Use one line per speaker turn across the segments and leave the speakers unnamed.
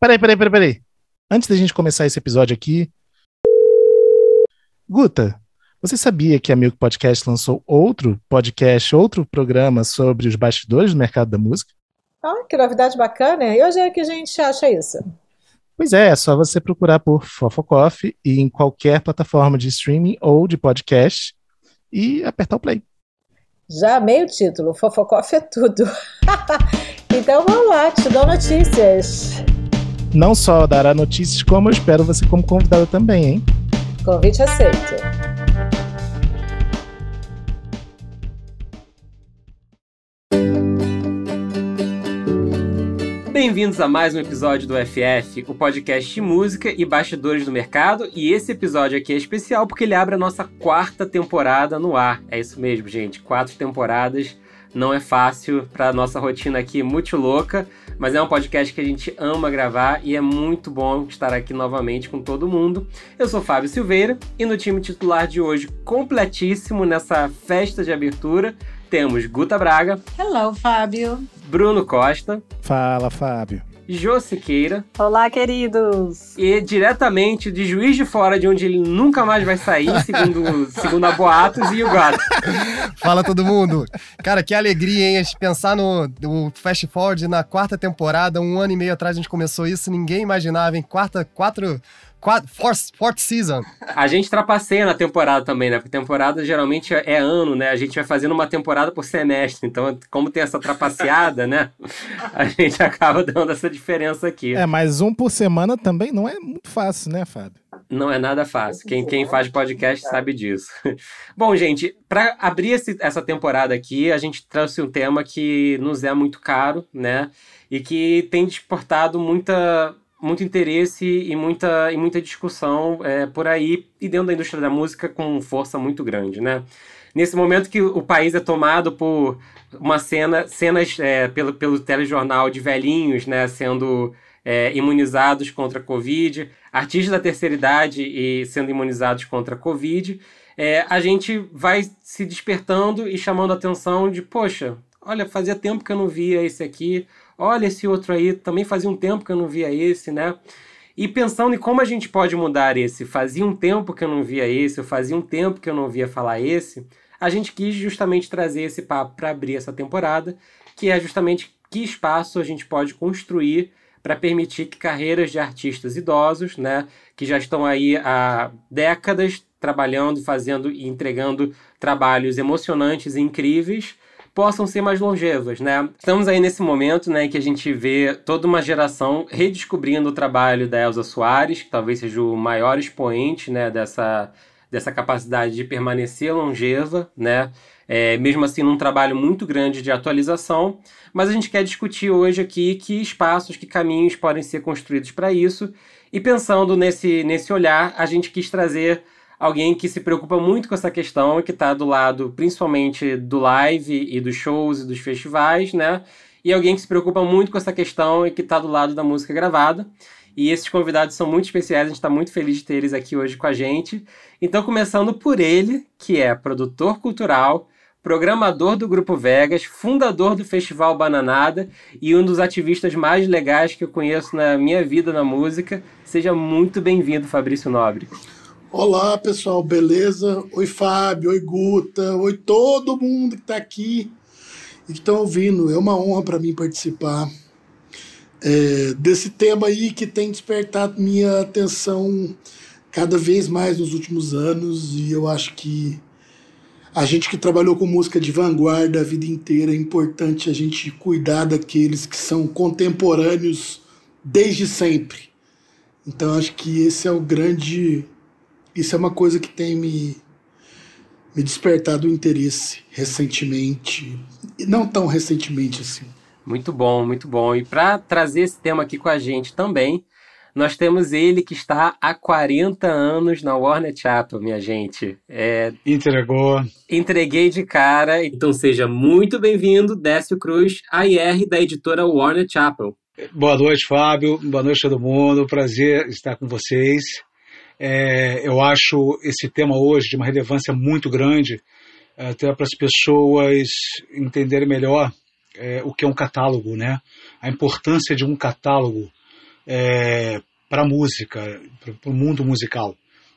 Peraí, peraí, peraí, peraí. Antes da gente começar esse episódio aqui. Guta, você sabia que a Milk Podcast lançou outro podcast, outro programa sobre os bastidores do mercado da música?
Ah, que novidade bacana. E hoje é que a gente acha isso?
Pois é, é só você procurar por Fofocoff e em qualquer plataforma de streaming ou de podcast e apertar o play.
Já amei o título, Fofocoff é tudo. então vamos lá, te dou notícias.
Não só dará notícias, como eu espero você como convidada também, hein?
Convite aceito.
Bem-vindos a mais um episódio do FF, o podcast de música e bastidores do mercado. E esse episódio aqui é especial porque ele abre a nossa quarta temporada no ar. É isso mesmo, gente. Quatro temporadas não é fácil para nossa rotina aqui muito louca, mas é um podcast que a gente ama gravar e é muito bom estar aqui novamente com todo mundo. Eu sou Fábio Silveira e no time titular de hoje, completíssimo nessa festa de abertura, temos Guta Braga.
Hello, Fábio.
Bruno Costa.
Fala, Fábio.
Jô Siqueira.
Olá, queridos.
E diretamente de Juiz de Fora, de onde ele nunca mais vai sair, segundo, segundo a Boatos e o Gato.
Fala todo mundo. Cara, que alegria, hein? A gente pensar no, no Fast Forward na quarta temporada, um ano e meio atrás a gente começou isso, ninguém imaginava, em quarta, quatro Quatro, fourth, fourth season.
A gente trapaceia na temporada também, né? Porque temporada geralmente é ano, né? A gente vai fazendo uma temporada por semestre. Então, como tem essa trapaceada, né? A gente acaba dando essa diferença aqui.
É, mas um por semana também não é muito fácil, né, Fábio?
Não é nada fácil. Quem, quem faz podcast sabe disso. Bom, gente, para abrir esse, essa temporada aqui, a gente trouxe um tema que nos é muito caro, né? E que tem desportado muita muito interesse e muita, e muita discussão é, por aí e dentro da indústria da música com força muito grande, né? Nesse momento que o país é tomado por uma cena, cenas é, pelo, pelo telejornal de velhinhos, né, sendo é, imunizados contra a Covid, artistas da terceira idade e sendo imunizados contra a Covid, é, a gente vai se despertando e chamando a atenção de, poxa, olha, fazia tempo que eu não via esse aqui, olha esse outro aí, também fazia um tempo que eu não via esse, né? E pensando em como a gente pode mudar esse, fazia um tempo que eu não via esse, eu fazia um tempo que eu não via falar esse, a gente quis justamente trazer esse papo para abrir essa temporada, que é justamente que espaço a gente pode construir para permitir que carreiras de artistas idosos, né, que já estão aí há décadas trabalhando, fazendo e entregando trabalhos emocionantes e incríveis, possam ser mais longevas, né? Estamos aí nesse momento, né, que a gente vê toda uma geração redescobrindo o trabalho da Elza Soares, que talvez seja o maior expoente, né, dessa, dessa capacidade de permanecer longeva, né? É, mesmo assim, num trabalho muito grande de atualização, mas a gente quer discutir hoje aqui que espaços, que caminhos podem ser construídos para isso, e pensando nesse, nesse olhar, a gente quis trazer alguém que se preocupa muito com essa questão que está do lado, principalmente, do live e dos shows e dos festivais, né? E alguém que se preocupa muito com essa questão e que está do lado da música gravada. E esses convidados são muito especiais, a gente está muito feliz de ter eles aqui hoje com a gente. Então, começando por ele, que é produtor cultural, programador do Grupo Vegas, fundador do Festival Bananada e um dos ativistas mais legais que eu conheço na minha vida na música. Seja muito bem-vindo, Fabrício Nobre.
Olá, pessoal, beleza? Oi, Fábio, oi, Guta, oi, todo mundo que está aqui e que estão ouvindo. É uma honra para mim participar é, desse tema aí que tem despertado minha atenção cada vez mais nos últimos anos e eu acho que a gente que trabalhou com música de vanguarda a vida inteira é importante a gente cuidar daqueles que são contemporâneos desde sempre. Então acho que esse é o grande isso é uma coisa que tem me, me despertado o interesse recentemente, e não tão recentemente assim.
Muito bom, muito bom. E para trazer esse tema aqui com a gente também, nós temos ele que está há 40 anos na Warner Chapel, minha gente.
É... Entregou.
Entreguei de cara. Então seja muito bem-vindo, Décio Cruz, AIR da editora Warner Chapel.
Boa noite, Fábio. Boa noite, todo mundo. Prazer estar com vocês. É, eu acho esse tema hoje de uma relevância muito grande, até para as pessoas entenderem melhor é, o que é um catálogo, né? A importância de um catálogo é, para a música, para o mundo musical.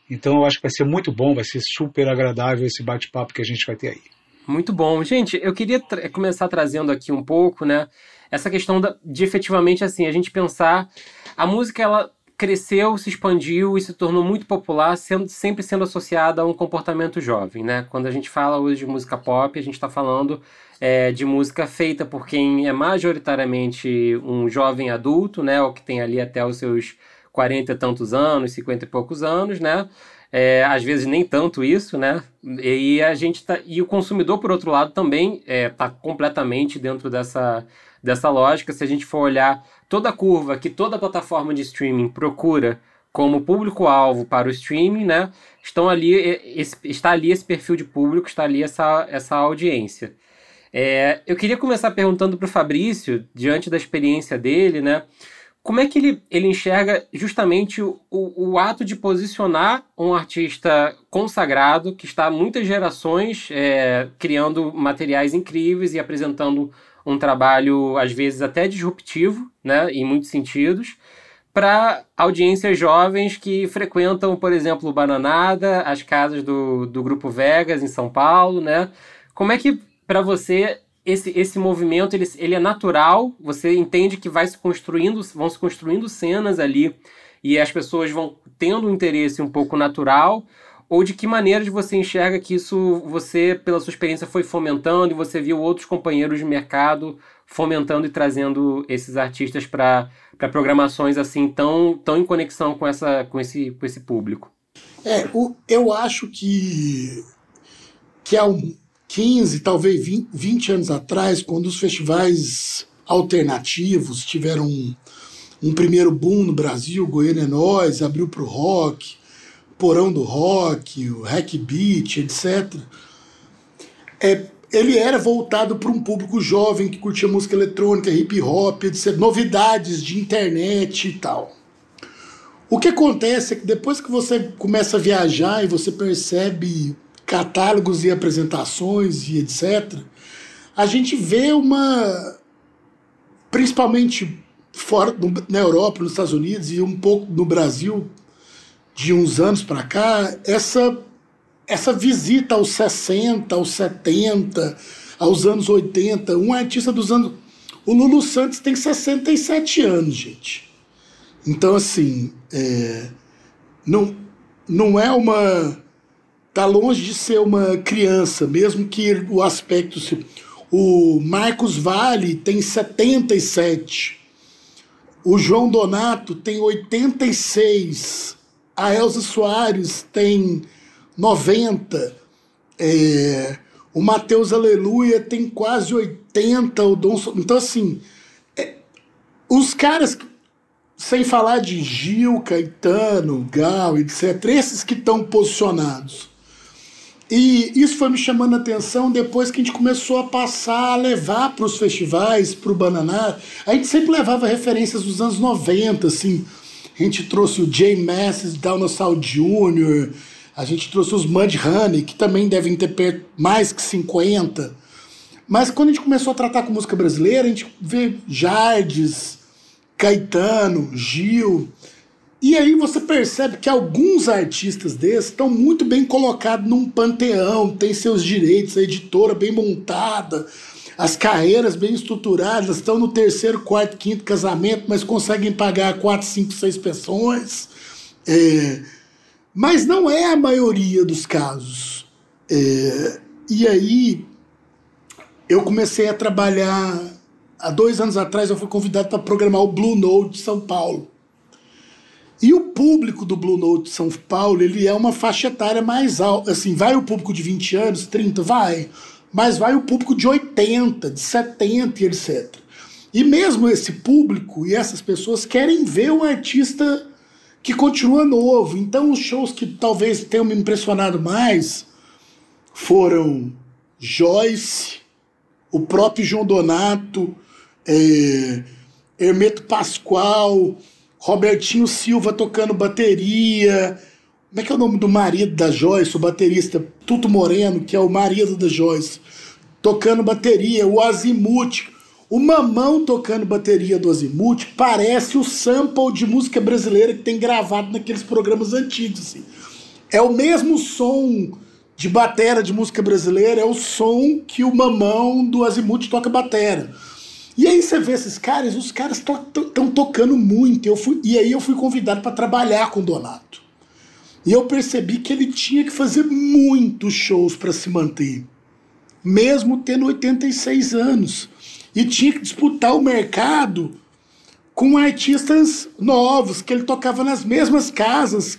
Então eu acho que vai ser muito bom, vai ser super agradável esse bate-papo que a gente vai ter aí.
Muito bom. Gente, eu queria começar trazendo aqui um pouco, né, essa questão da, de efetivamente assim, a gente pensar a música ela cresceu, se expandiu e se tornou muito popular, sendo, sempre sendo associada a um comportamento jovem, né? Quando a gente fala hoje de música pop, a gente está falando é, de música feita por quem é majoritariamente um jovem adulto, né? Ou que tem ali até os seus 40 e tantos anos, 50 e poucos anos, né? É, às vezes nem tanto isso, né? E a gente tá, e o consumidor, por outro lado, também está é, tá completamente dentro dessa, dessa lógica. Se a gente for olhar toda a curva que toda plataforma de streaming procura como público-alvo para o streaming, né? Estão ali, esse, está ali esse perfil de público, está ali essa, essa audiência. É, eu queria começar perguntando para o Fabrício, diante da experiência dele, né? como é que ele, ele enxerga justamente o, o, o, ato de posicionar um artista consagrado que está há muitas gerações é, criando materiais incríveis e apresentando um trabalho, às vezes, até disruptivo, né, em muitos sentidos, para audiências jovens que frequentam, por exemplo, o Bananada, as casas do, do Grupo Vegas em São Paulo, né? Como é que, para você, esse, esse movimento ele, ele é natural, você entende que vai se construindo, vão se construindo cenas ali e as pessoas vão tendo um interesse um pouco natural, ou de que maneira você enxerga que isso você, pela sua experiência, foi fomentando e você viu outros companheiros de mercado fomentando e trazendo esses artistas para programações assim tão, tão em conexão com, essa, com, esse, com esse público?
É, o, eu acho que, que um, 15, talvez 20, 20 anos atrás, quando os festivais alternativos tiveram um, um primeiro boom no Brasil, Goiânia é Nós, abriu para o rock, Porão do Rock, o Hack Beat, etc. É, ele era voltado para um público jovem que curtia música eletrônica, hip hop, etc. Novidades de internet e tal. O que acontece é que depois que você começa a viajar e você percebe catálogos e apresentações e etc., a gente vê uma. Principalmente fora na Europa, nos Estados Unidos e um pouco no Brasil, de uns anos para cá, essa, essa visita aos 60, aos 70, aos anos 80. Um artista dos anos. O Lulu Santos tem 67 anos, gente. Então, assim, é, não, não é uma tá longe de ser uma criança, mesmo que o aspecto. O Marcos Vale tem 77. O João Donato tem 86. A Elza Soares tem 90. É, o Matheus Aleluia tem quase 80. O Dom, então, assim, é, os caras, sem falar de Gil, Caetano, Gal, etc., esses que estão posicionados e isso foi me chamando a atenção depois que a gente começou a passar a levar para os festivais, para o Bananá. A gente sempre levava referências dos anos 90, assim. A gente trouxe o Jay Masses, Dinosaur Jr., a gente trouxe os Mud Honey, que também devem ter mais que 50. Mas quando a gente começou a tratar com música brasileira, a gente vê Jardes, Caetano, Gil. E aí você percebe que alguns artistas desses estão muito bem colocados num panteão, tem seus direitos, a editora bem montada, as carreiras bem estruturadas, estão no terceiro, quarto, quinto casamento, mas conseguem pagar quatro, cinco, seis pensões. É, mas não é a maioria dos casos. É, e aí eu comecei a trabalhar. Há dois anos atrás eu fui convidado para programar o Blue Note de São Paulo. E o público do Blue Note São Paulo, ele é uma faixa etária mais alta. Assim, vai o público de 20 anos, 30, vai. Mas vai o público de 80, de 70 e etc. E mesmo esse público e essas pessoas querem ver um artista que continua novo. Então, os shows que talvez tenham me impressionado mais foram Joyce, o próprio João Donato, é, Hermeto Pascoal, Robertinho Silva tocando bateria. Como é que é o nome do marido da Joyce, o baterista Tuto Moreno, que é o marido da Joyce, tocando bateria. O Azimuth, O Mamão tocando bateria do Azimuth parece o sample de música brasileira que tem gravado naqueles programas antigos. Assim. É o mesmo som de batera de música brasileira, é o som que o Mamão do Azimuth toca batera. E aí você vê esses caras, os caras estão to tocando muito. Eu fui, e aí eu fui convidado para trabalhar com o Donato. E eu percebi que ele tinha que fazer muitos shows para se manter, mesmo tendo 86 anos. E tinha que disputar o mercado com artistas novos, que ele tocava nas mesmas casas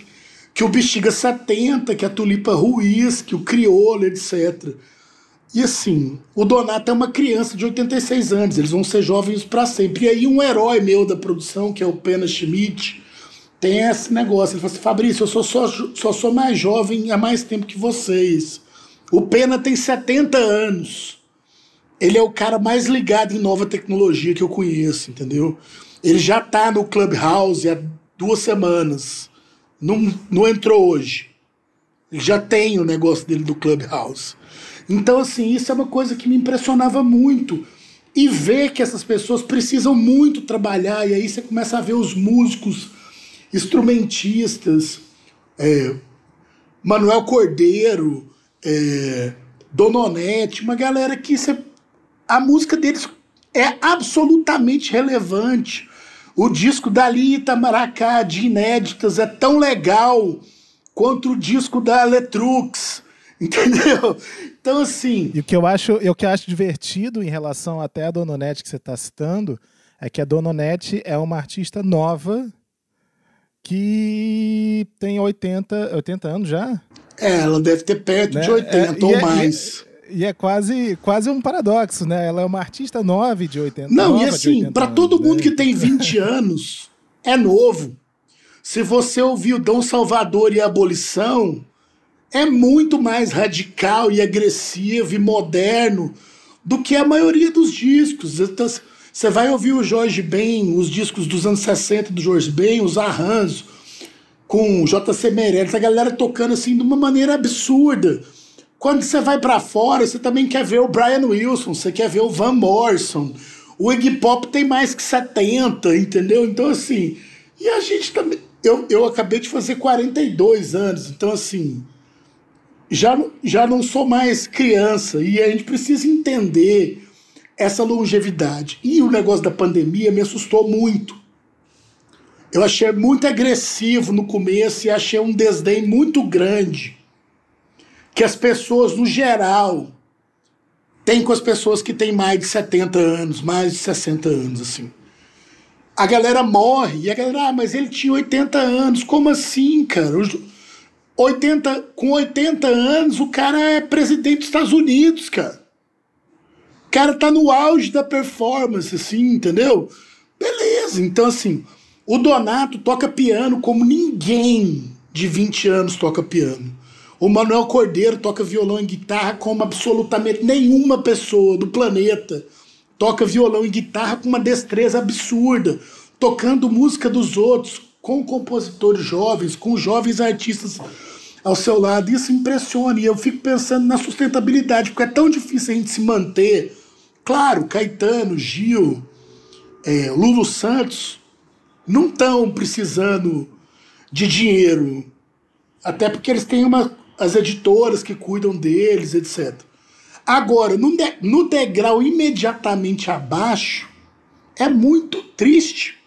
que o Bexiga 70, que a Tulipa Ruiz, que o Criolo, etc. E assim, o Donato é uma criança de 86 anos, eles vão ser jovens para sempre. E aí um herói meu da produção, que é o Pena Schmidt, tem esse negócio. Ele falou assim, Fabrício, eu sou, só, só sou mais jovem há mais tempo que vocês. O Pena tem 70 anos. Ele é o cara mais ligado em nova tecnologia que eu conheço, entendeu? Ele já tá no Clubhouse há duas semanas. Não, não entrou hoje. Ele já tem o negócio dele do Clubhouse. Então, assim, isso é uma coisa que me impressionava muito. E ver que essas pessoas precisam muito trabalhar, e aí você começa a ver os músicos, instrumentistas, é, Manuel Cordeiro, é, Dononete, uma galera que você a música deles é absolutamente relevante. O disco da Lita Maracá de inéditas é tão legal quanto o disco da Letrux, entendeu? Então assim.
E o que eu acho, o que eu acho divertido em relação até a Dononete que você está citando é que a Dononete é uma artista nova que tem 80, 80 anos já.
É, ela deve ter perto né? de 80 é, ou é, mais.
E é quase, quase um paradoxo, né? Ela é uma artista nova de 80
Não, e assim, para todo mundo né? que tem 20 anos, é novo. Se você ouviu Dom Salvador e a Abolição, é muito mais radical e agressivo e moderno do que a maioria dos discos. Então, você vai ouvir o Jorge Ben, os discos dos anos 60 do Jorge Ben, os arranjos com J.C. Meirelles, a galera tocando assim de uma maneira absurda quando você vai para fora, você também quer ver o Brian Wilson, você quer ver o Van Morrison. O Iggy Pop tem mais que 70, entendeu? Então, assim. E a gente também. Eu, eu acabei de fazer 42 anos, então, assim. Já, já não sou mais criança e a gente precisa entender essa longevidade. E o negócio da pandemia me assustou muito. Eu achei muito agressivo no começo e achei um desdém muito grande que as pessoas, no geral, têm com as pessoas que têm mais de 70 anos, mais de 60 anos, assim. A galera morre, e a galera, ah, mas ele tinha 80 anos. Como assim, cara? 80, com 80 anos, o cara é presidente dos Estados Unidos, cara. Cara tá no auge da performance, assim, entendeu? Beleza, então assim, o Donato toca piano como ninguém de 20 anos toca piano. O Manuel Cordeiro toca violão e guitarra como absolutamente nenhuma pessoa do planeta toca violão e guitarra com uma destreza absurda, tocando música dos outros, com compositores jovens, com jovens artistas ao seu lado. Isso impressiona e eu fico pensando na sustentabilidade, porque é tão difícil a gente se manter. Claro, Caetano, Gil, é, Lulu Santos não estão precisando de dinheiro, até porque eles têm uma as editoras que cuidam deles, etc. Agora, no, de, no degrau imediatamente abaixo, é muito triste.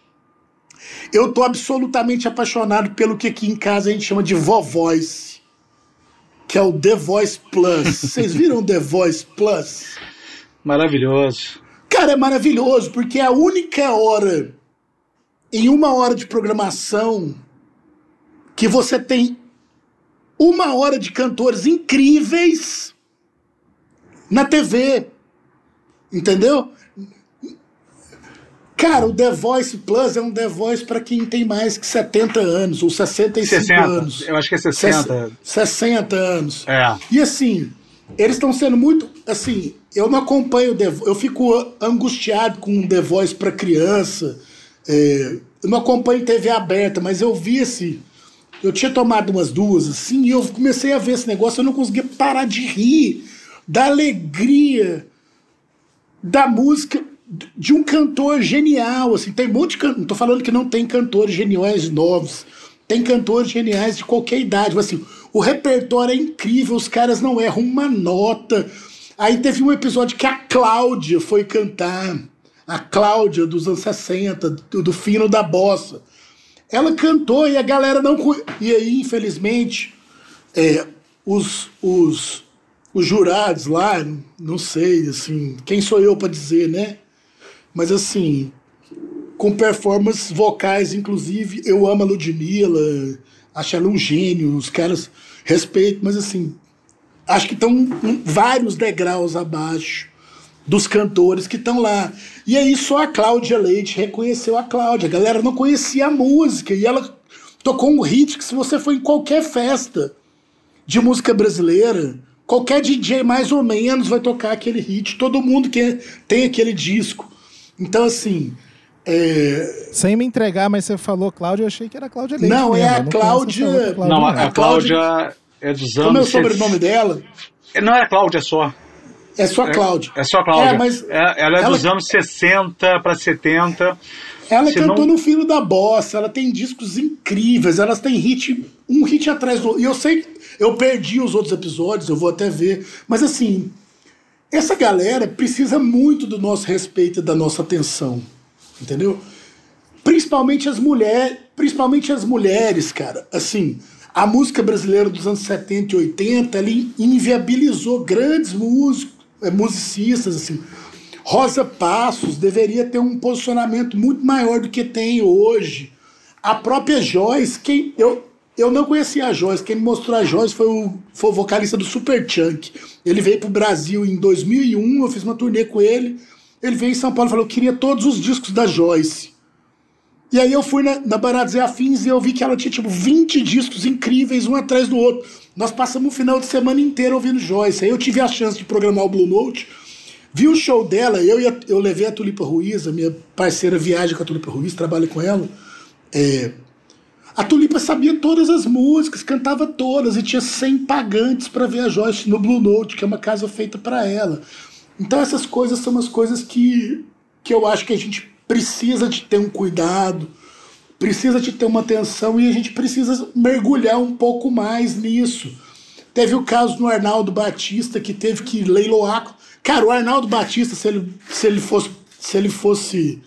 Eu tô absolutamente apaixonado pelo que aqui em casa a gente chama de Vovoice, que é o The Voice Plus. Vocês viram The Voice Plus?
Maravilhoso.
Cara, é maravilhoso, porque é a única hora, em uma hora de programação, que você tem uma hora de cantores incríveis na TV. Entendeu? Cara, o The Voice Plus é um The Voice para quem tem mais que 70 anos, ou 65 60, anos.
Eu acho que é 60.
60 anos.
É.
E assim, eles estão sendo muito. Assim, eu não acompanho The Eu fico angustiado com The Voice para criança. É, eu não acompanho TV aberta, mas eu vi esse eu tinha tomado umas duas, assim, e eu comecei a ver esse negócio, eu não conseguia parar de rir da alegria da música de um cantor genial, assim, tem um monte de can... não tô falando que não tem cantores geniais novos, tem cantores geniais de qualquer idade, mas assim, o repertório é incrível, os caras não erram uma nota. Aí teve um episódio que a Cláudia foi cantar, a Cláudia dos anos 60, do, do fino da bossa. Ela cantou e a galera não. E aí, infelizmente, é, os, os, os jurados lá, não sei, assim, quem sou eu para dizer, né? Mas assim, com performances vocais, inclusive, eu amo a Ludmilla, acho ela um gênio, os caras respeito, mas assim, acho que estão vários degraus abaixo dos cantores que estão lá. E aí só a Cláudia Leite reconheceu a Cláudia. A galera não conhecia a música e ela tocou um hit que se você for em qualquer festa de música brasileira, qualquer DJ mais ou menos vai tocar aquele hit. Todo mundo que tem aquele disco. Então assim, é...
Sem me entregar, mas você falou Cláudia, eu achei que era Cláudia Leite.
Não,
mesmo.
é a
não
Cláudia.
Cláudia. Não, a, a Cláudia, Cláudia é dos anos.
Como é o sobrenome dela?
Não é Cláudia só.
É só a Cláudia.
É, é só a Cláudia. É, mas é, ela é ela... dos anos 60 para 70.
Ela cantou não... no Filho da Bossa, ela tem discos incríveis, elas têm hit, um hit atrás do outro. E eu sei, eu perdi os outros episódios, eu vou até ver. Mas assim, essa galera precisa muito do nosso respeito e da nossa atenção. Entendeu? Principalmente as mulheres, principalmente as mulheres, cara. Assim, a música brasileira dos anos 70 e 80, ele inviabilizou grandes músicos, é, musicistas, assim. Rosa Passos deveria ter um posicionamento muito maior do que tem hoje. A própria Joyce, quem eu, eu não conhecia a Joyce, quem me mostrou a Joyce foi o, foi o vocalista do Super Chunk. Ele veio pro Brasil em 2001, eu fiz uma turnê com ele. Ele veio em São Paulo e falou: eu queria todos os discos da Joyce. E aí eu fui na, na Baratos Afins e eu vi que ela tinha tipo 20 discos incríveis, um atrás do outro. Nós passamos o final de semana inteiro ouvindo Joyce. Aí eu tive a chance de programar o Blue Note. Vi o show dela, eu, a, eu levei a Tulipa Ruiz, a minha parceira viaja com a Tulipa Ruiz, trabalho com ela. É, a Tulipa sabia todas as músicas, cantava todas e tinha 100 pagantes para ver a Joyce no Blue Note, que é uma casa feita para ela. Então essas coisas são umas coisas que, que eu acho que a gente precisa de ter um cuidado, precisa de ter uma atenção e a gente precisa mergulhar um pouco mais nisso. Teve o caso do Arnaldo Batista que teve que leiloar. Cara, o Arnaldo Batista, se ele, se ele fosse. Se ele fosse.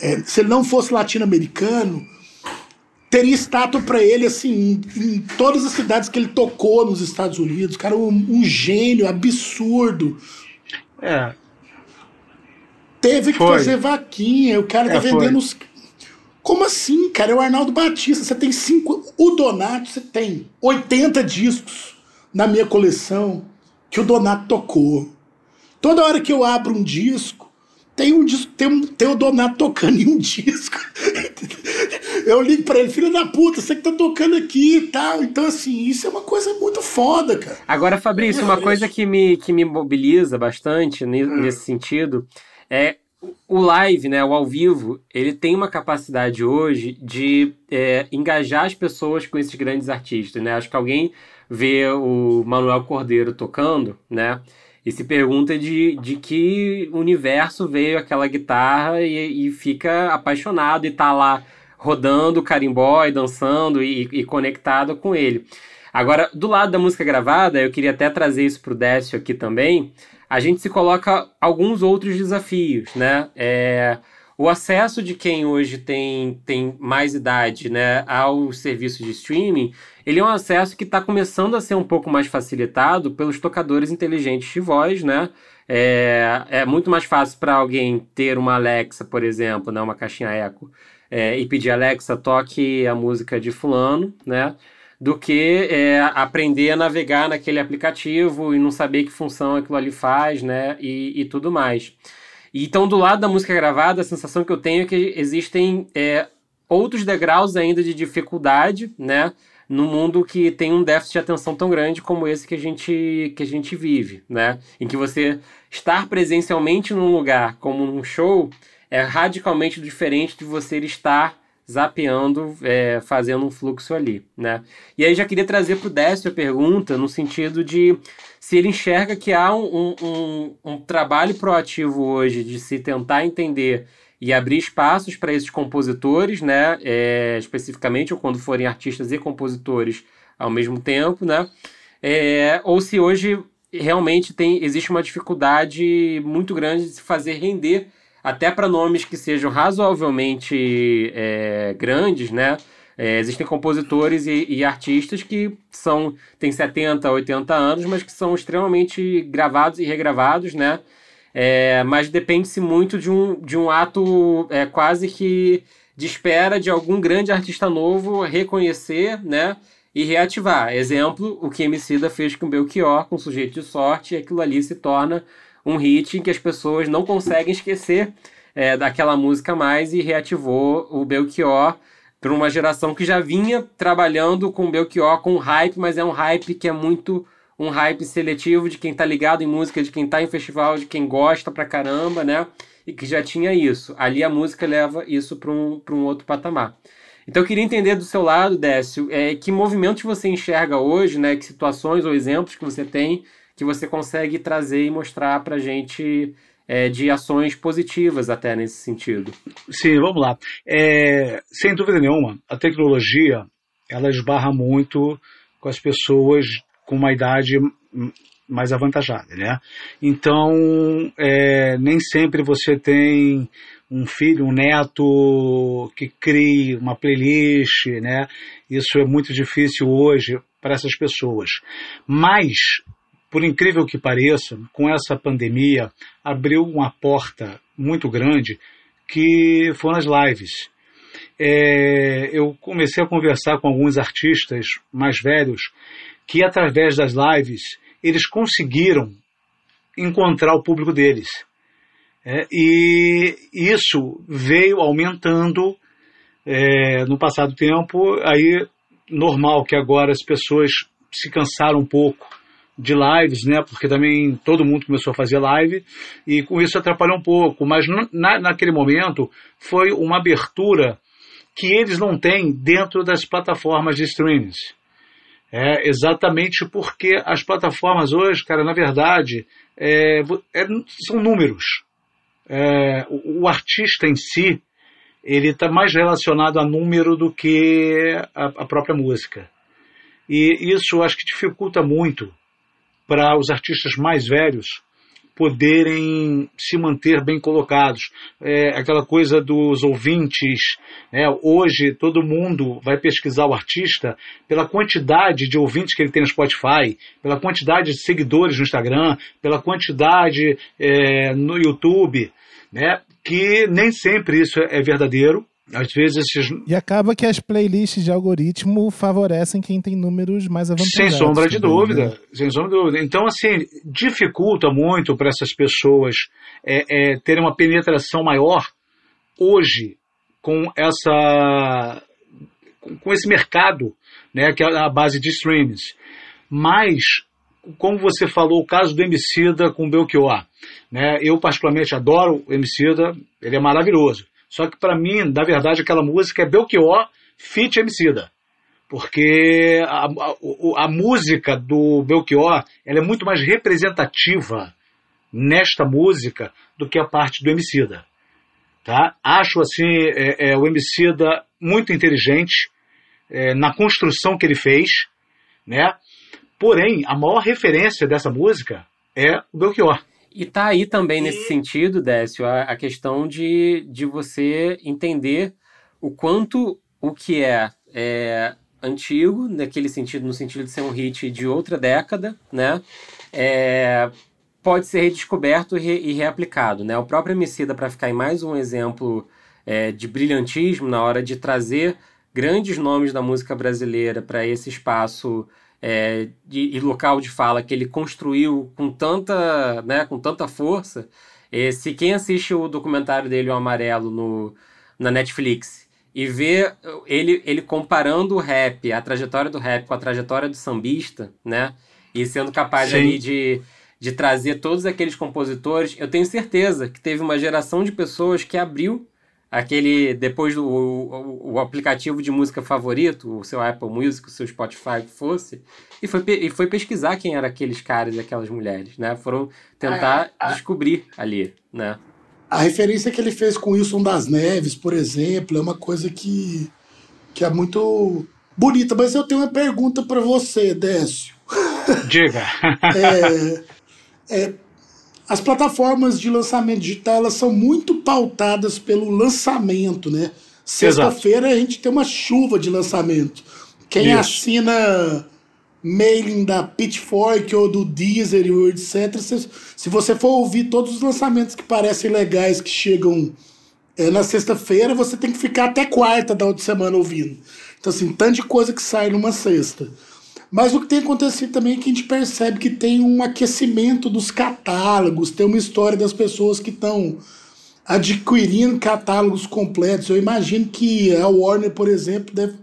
É, se ele não fosse latino-americano, teria estátua para ele assim em, em, todas as cidades que ele tocou nos Estados Unidos. Cara, um, um gênio absurdo.
É,
Teve que foi. fazer vaquinha, o cara tá é, vendendo os. Como assim, cara? É o Arnaldo Batista. Você tem cinco. O Donato, você tem 80 discos na minha coleção que o Donato tocou. Toda hora que eu abro um disco, tem um disco, tem, um, tem o Donato tocando em um disco. eu ligo pra ele, filho da puta, você que tá tocando aqui e tal. Então, assim, isso é uma coisa muito foda, cara.
Agora, Fabrício, uma coisa que me, que me mobiliza bastante nesse sentido é o live, né, o ao vivo, ele tem uma capacidade hoje de é, engajar as pessoas com esses grandes artistas, né? Acho que alguém vê o Manuel Cordeiro tocando, né? E se pergunta de, de que universo veio aquela guitarra e, e fica apaixonado e tá lá rodando carimbó e dançando e, e conectado com ele. Agora, do lado da música gravada, eu queria até trazer isso pro Décio aqui também, a gente se coloca alguns outros desafios, né? É, o acesso de quem hoje tem, tem mais idade né, ao serviço de streaming, ele é um acesso que está começando a ser um pouco mais facilitado pelos tocadores inteligentes de voz, né? É, é muito mais fácil para alguém ter uma Alexa, por exemplo, né, uma caixinha Echo, é, e pedir Alexa, toque a música de fulano, né? Do que é, aprender a navegar naquele aplicativo e não saber que função aquilo ali faz, né? E, e tudo mais. Então, do lado da música gravada, a sensação que eu tenho é que existem é, outros degraus ainda de dificuldade, né? No mundo que tem um déficit de atenção tão grande como esse que a gente, que a gente vive, né? Em que você estar presencialmente num lugar como num show é radicalmente diferente de você estar zapeando, é, fazendo um fluxo ali, né? E aí já queria trazer para o Décio a pergunta no sentido de se ele enxerga que há um, um, um trabalho proativo hoje de se tentar entender e abrir espaços para esses compositores, né? É, especificamente, ou quando forem artistas e compositores ao mesmo tempo, né? É, ou se hoje realmente tem, existe uma dificuldade muito grande de se fazer render até para nomes que sejam razoavelmente é, grandes, né? É, existem compositores e, e, artistas que são têm 70, 80 anos, mas que são extremamente gravados e regravados, né? É, mas depende-se muito de um, de um ato é, quase que de espera de algum grande artista novo reconhecer, né? E reativar. Exemplo, o que Emicida fez com Belchior, com Sujeito de Sorte, e aquilo ali se torna um hit em que as pessoas não conseguem esquecer é, daquela música mais e reativou o Belchior para uma geração que já vinha trabalhando com o Belchior com hype, mas é um hype que é muito um hype seletivo de quem tá ligado em música, de quem tá em festival, de quem gosta pra caramba, né? E que já tinha isso. Ali a música leva isso para um, um outro patamar. Então eu queria entender do seu lado, Décio, é, que movimentos você enxerga hoje, né? Que situações ou exemplos que você tem que você consegue trazer e mostrar para a gente é, de ações positivas até nesse sentido.
Sim, vamos lá. É, sem dúvida nenhuma, a tecnologia ela esbarra muito com as pessoas com uma idade mais avantajada, né? Então, é, nem sempre você tem um filho, um neto que crie uma playlist, né? Isso é muito difícil hoje para essas pessoas. Mas por incrível que pareça, com essa pandemia, abriu uma porta muito grande que foram as lives. É, eu comecei a conversar com alguns artistas mais velhos que, através das lives, eles conseguiram encontrar o público deles. É, e isso veio aumentando é, no passado tempo, aí normal que agora as pessoas se cansaram um pouco de lives, né? Porque também todo mundo começou a fazer live e com isso atrapalhou um pouco. Mas na, naquele momento foi uma abertura que eles não têm dentro das plataformas de streamings. É exatamente porque as plataformas hoje, cara, na verdade, é, é, são números. É, o, o, artista em si, ele está mais relacionado a número do que a, a própria música. E isso acho que dificulta muito para os artistas mais velhos poderem se manter bem colocados. É, aquela coisa dos ouvintes. Né? Hoje todo mundo vai pesquisar o artista pela quantidade de ouvintes que ele tem no Spotify, pela quantidade de seguidores no Instagram, pela quantidade é, no YouTube, né? que nem sempre isso é verdadeiro. Às vezes esses...
E acaba que as playlists de algoritmo favorecem quem tem números mais avantajados.
Sem sombra de também, dúvida. Né? Sem sombra de dúvida. Então, assim, dificulta muito para essas pessoas é, é, terem uma penetração maior hoje com essa com esse mercado, né, que é a base de streams. Mas, como você falou, o caso do Emicida com o Belchior, né, eu particularmente adoro o Emicida, ele é maravilhoso. Só que para mim, na verdade, aquela música é Belchior Fit Emicida. Porque a, a, a, música do Belchior ela é muito mais representativa nesta música do que a parte do Emicida. Tá? Acho assim é, é, o Emicida muito inteligente é, na construção que ele fez, né? Porém, a maior referência dessa música é o Belchior.
E tá aí também e... nesse sentido, Décio, a, a, questão de, de você entender o quanto o que é, é antigo, naquele sentido, no sentido de ser um hit de outra década, né? É, pode ser redescoberto e, re, e reaplicado, né? O próprio Emicida, para ficar em mais um exemplo é, de brilhantismo na hora de trazer grandes nomes da música brasileira para esse espaço é, de, e local de fala que ele construiu com tanta, né, com tanta força. É, se quem assiste o documentário dele, o Amarelo, no, na Netflix, e vê ele, ele comparando o rap, a trajetória do rap com a trajetória do sambista, né? E sendo capaz Sim. ali de, de trazer todos aqueles compositores, eu tenho certeza que teve uma geração de pessoas que abriu aquele depois do o, o, aplicativo de música favorito, o seu Apple Music, o seu Spotify que fosse, e foi, e foi pesquisar quem eram aqueles caras e aquelas mulheres, né? Foram tentar ah, é, descobrir ali, né?
A referência que ele fez com Wilson das Neves, por exemplo, é uma coisa que, que é muito bonita. Mas eu tenho uma pergunta para você, Décio.
Diga.
é, é, as plataformas de lançamento digital elas são muito pautadas pelo lançamento, né? Sexta-feira a gente tem uma chuva de lançamento. Quem Isso. assina mailing da Pitchfork ou do Deezer e etc. Se, se você for ouvir todos os lançamentos que parecem legais que chegam é, na sexta-feira, você tem que ficar até quarta da outra semana ouvindo. Então, assim, tanto de coisa que sai numa sexta. Mas o que tem acontecido também é que a gente percebe que tem um aquecimento dos catálogos, tem uma história das pessoas que estão adquirindo catálogos completos. Eu imagino que a Warner, por exemplo, deve,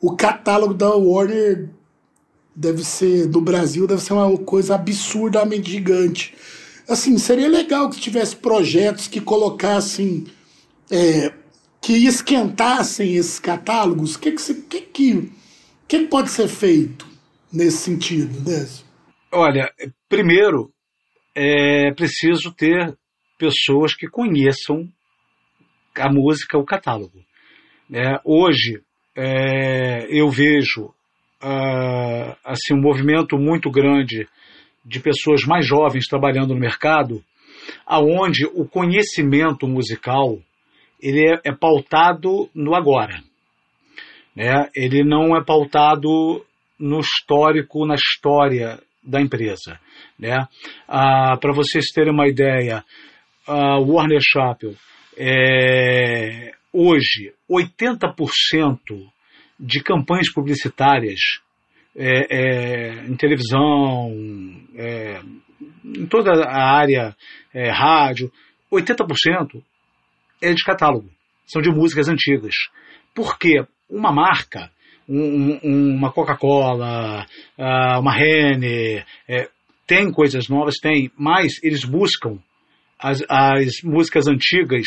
o catálogo da Warner deve ser do Brasil deve ser uma coisa absurdamente gigante. Assim, seria legal que tivesse projetos que colocassem, é, que esquentassem esses catálogos. O que que, que, que, que pode ser feito? Nesse sentido, Décio?
Olha, primeiro é preciso ter pessoas que conheçam a música, o catálogo. É, hoje é, eu vejo uh, assim um movimento muito grande de pessoas mais jovens trabalhando no mercado, aonde o conhecimento musical ele é, é pautado no agora. Né? Ele não é pautado no histórico, na história da empresa. Né? Ah, Para vocês terem uma ideia, a Warner Chappell, é, hoje, 80% de campanhas publicitárias é, é, em televisão, é, em toda a área, é, rádio, 80% é de catálogo, são de músicas antigas. Por quê? Uma marca um, um, uma Coca-Cola, uh, uma Rene, é, tem coisas novas, tem, mas eles buscam as, as músicas antigas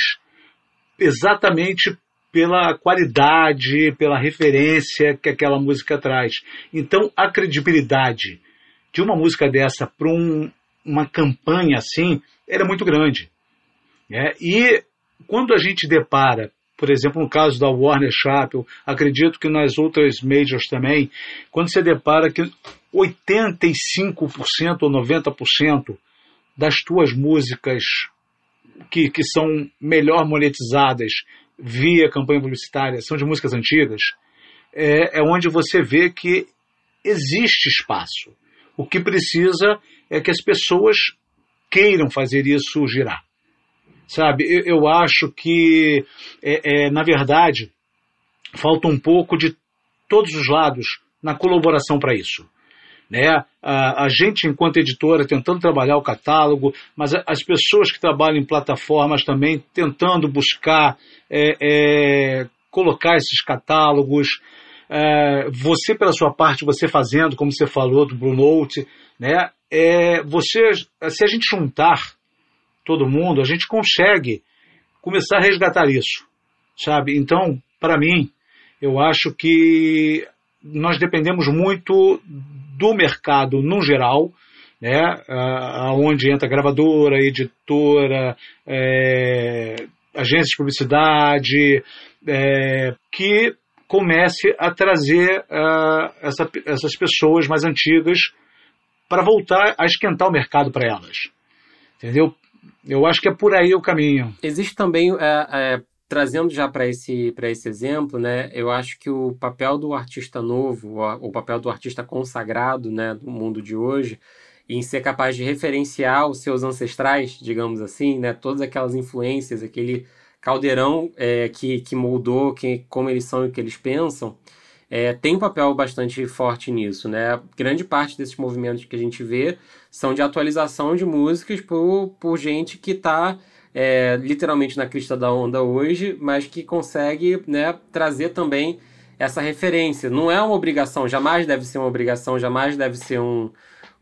exatamente pela qualidade, pela referência que aquela música traz. Então, a credibilidade de uma música dessa para um, uma campanha assim era muito grande. Né? E quando a gente depara por exemplo, no caso da Warner Chappell, acredito que nas outras majors também, quando você depara que 85% ou 90% das tuas músicas que, que são melhor monetizadas via campanha publicitária são de músicas antigas, é, é onde você vê que existe espaço. O que precisa é que as pessoas queiram fazer isso girar sabe? Eu, eu acho que, é, é, na verdade, falta um pouco de todos os lados na colaboração para isso. Né? A, a, gente, enquanto editora, tentando trabalhar o catálogo, mas as pessoas que trabalham em plataformas também tentando buscar é, é, colocar esses catálogos. É, você, pela sua parte, você fazendo, como você falou, do Blue Note, né? É, você, se a gente juntar todo mundo, a gente consegue começar a resgatar isso, sabe? Então, para mim, eu acho que nós dependemos muito do mercado no geral, né? Aonde entra gravadora, editora, é, agências de publicidade, é, que comece a trazer essa, essas pessoas mais antigas para voltar a esquentar o mercado para elas. Entendeu? Eu acho que é por aí o caminho.
Existe também, é, é, trazendo já para esse, esse exemplo, né, eu acho que o papel do artista novo, o papel do artista consagrado né, do mundo de hoje, em ser capaz de referenciar os seus ancestrais, digamos assim, né, todas aquelas influências, aquele caldeirão é, que, que moldou que, como eles são e o que eles pensam, é, tem um papel bastante forte nisso, né? Grande parte desses movimentos que a gente vê são de atualização de músicas por, por gente que está é, literalmente na crista da onda hoje, mas que consegue né, trazer também essa referência. Não é uma obrigação, jamais deve ser uma obrigação, jamais deve ser um,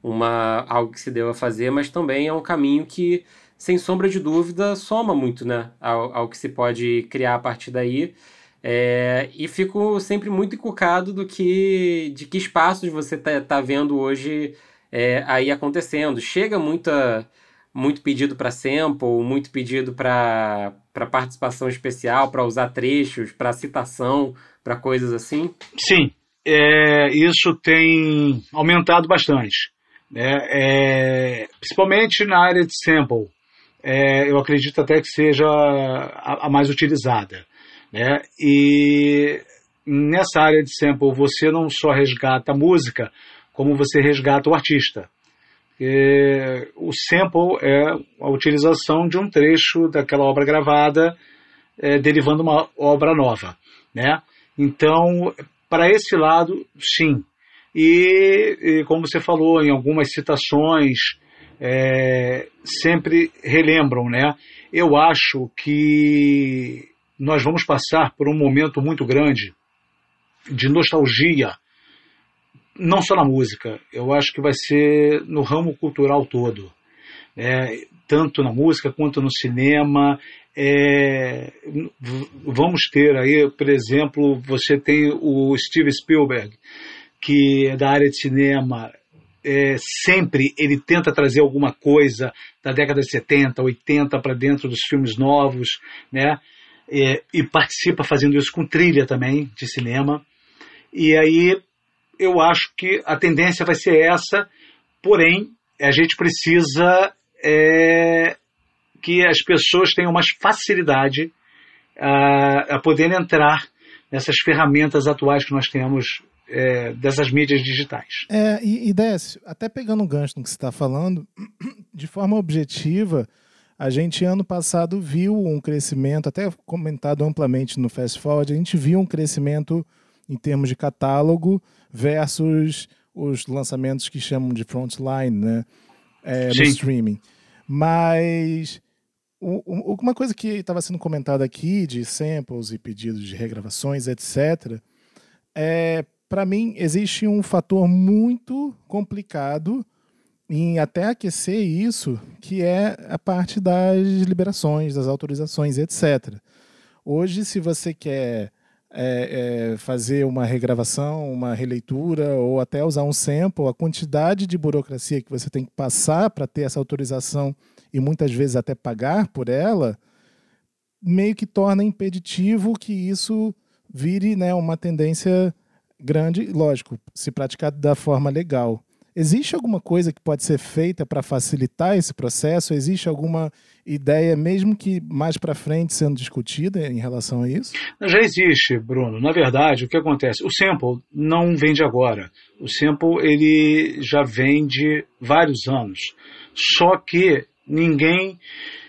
uma, algo que se deva fazer, mas também é um caminho que sem sombra de dúvida, soma muito né, ao, ao que se pode criar a partir daí. É, e fico sempre muito encucado do que de que espaços você está tá vendo hoje é, aí acontecendo. Chega muita, muito pedido para sample, muito pedido para participação especial, para usar trechos, para citação, para coisas assim?
Sim, é, isso tem aumentado bastante. Né? É, principalmente na área de sample. É, eu acredito até que seja a, a mais utilizada. Né? E nessa área de sample você não só resgata a música, como você resgata o artista. E o sample é a utilização de um trecho daquela obra gravada é, derivando uma obra nova, né? Então, para esse lado, sim. E, e, como você falou, em algumas citações, é, sempre relembram, né? Eu acho que nós vamos passar por um momento muito grande de nostalgia, não só na música, eu acho que vai ser no ramo cultural todo. É, tanto na música quanto no cinema. É, vamos ter aí, por exemplo, você tem o Steve Spielberg, que é da área de cinema, é, sempre ele tenta trazer alguma coisa da década de 70, 80 para dentro dos filmes novos, né? É, e participa fazendo isso com trilha também de cinema. E aí eu acho que a tendência vai ser essa, porém a gente precisa é, que as pessoas tenham mais facilidade a, a poder entrar nessas ferramentas atuais que nós temos é, dessas mídias digitais.
É, e, e Décio, até pegando um gancho no que você está falando, de forma objetiva, a gente, ano passado, viu um crescimento, até comentado amplamente no Fast Forward, a gente viu um crescimento em termos de catálogo versus os lançamentos que chamam de frontline, né? É, no streaming. Mas uma coisa que estava sendo comentada aqui de samples e pedidos de regravações, etc., é, para mim existe um fator muito complicado em até aquecer isso, que é a parte das liberações, das autorizações, etc. Hoje, se você quer é, é, fazer uma regravação, uma releitura ou até usar um sample, a quantidade de burocracia que você tem que passar para ter essa autorização e muitas vezes até pagar por ela, meio que torna impeditivo que isso vire né, uma tendência grande, lógico, se praticado da forma legal. Existe alguma coisa que pode ser feita para facilitar esse processo? Existe alguma ideia, mesmo que mais para frente, sendo discutida em relação a isso?
Já existe, Bruno. Na verdade, o que acontece? O sample não vende agora. O sample ele já vende vários anos. Só que ninguém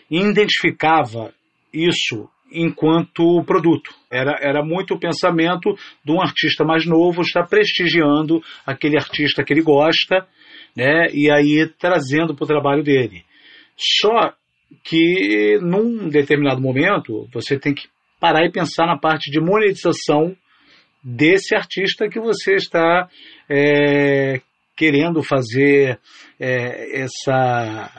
identificava isso enquanto produto. Era, era muito o pensamento de um artista mais novo estar prestigiando aquele artista que ele gosta, né, e aí trazendo para o trabalho dele. Só que num determinado momento você tem que parar e pensar na parte de monetização desse artista que você está é, querendo fazer é, essa,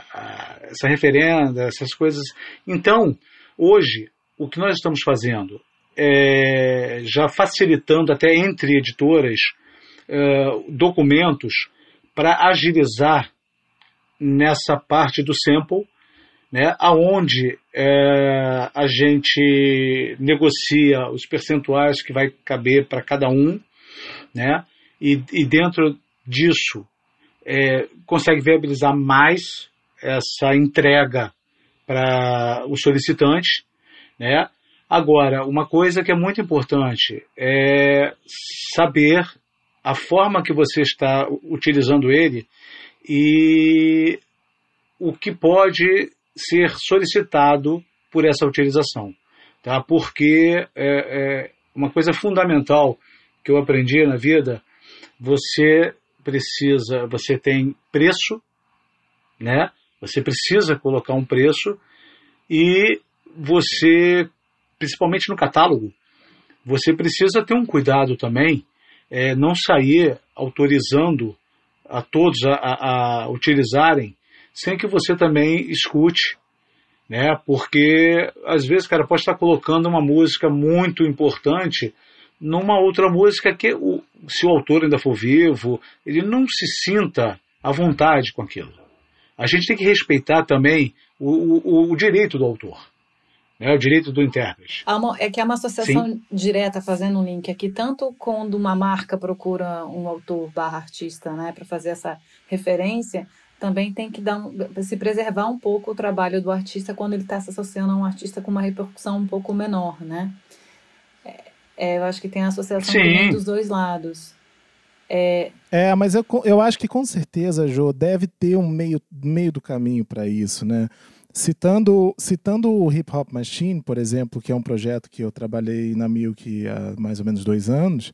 essa referenda, essas coisas. Então, hoje, o que nós estamos fazendo é já facilitando até entre editoras é, documentos para agilizar nessa parte do sample, né, aonde é, a gente negocia os percentuais que vai caber para cada um, né, e, e dentro disso é, consegue viabilizar mais essa entrega para o solicitante né? Agora, uma coisa que é muito importante é saber a forma que você está utilizando ele e o que pode ser solicitado por essa utilização, tá? Porque é, é uma coisa fundamental que eu aprendi na vida, você precisa, você tem preço, né? Você precisa colocar um preço e você, principalmente no catálogo, você precisa ter um cuidado também, é, não sair autorizando a todos a, a, a utilizarem, sem que você também escute né? Porque às vezes cara pode estar colocando uma música muito importante numa outra música que o, se o autor ainda for vivo, ele não se sinta à vontade com aquilo. A gente tem que respeitar também o, o, o direito do autor, né? o direito do intérprete.
É que é uma associação Sim. direta, fazendo um link aqui, tanto quando uma marca procura um autor barra artista né, para fazer essa referência, também tem que dar um, se preservar um pouco o trabalho do artista quando ele está se associando a um artista com uma repercussão um pouco menor, né? É, é eu acho que tem a associação dos dois lados.
É, é mas eu, eu acho que com certeza, Jô, deve ter um meio, meio do caminho para isso, né? Citando, citando o Hip Hop Machine, por exemplo, que é um projeto que eu trabalhei na Milk há mais ou menos dois anos,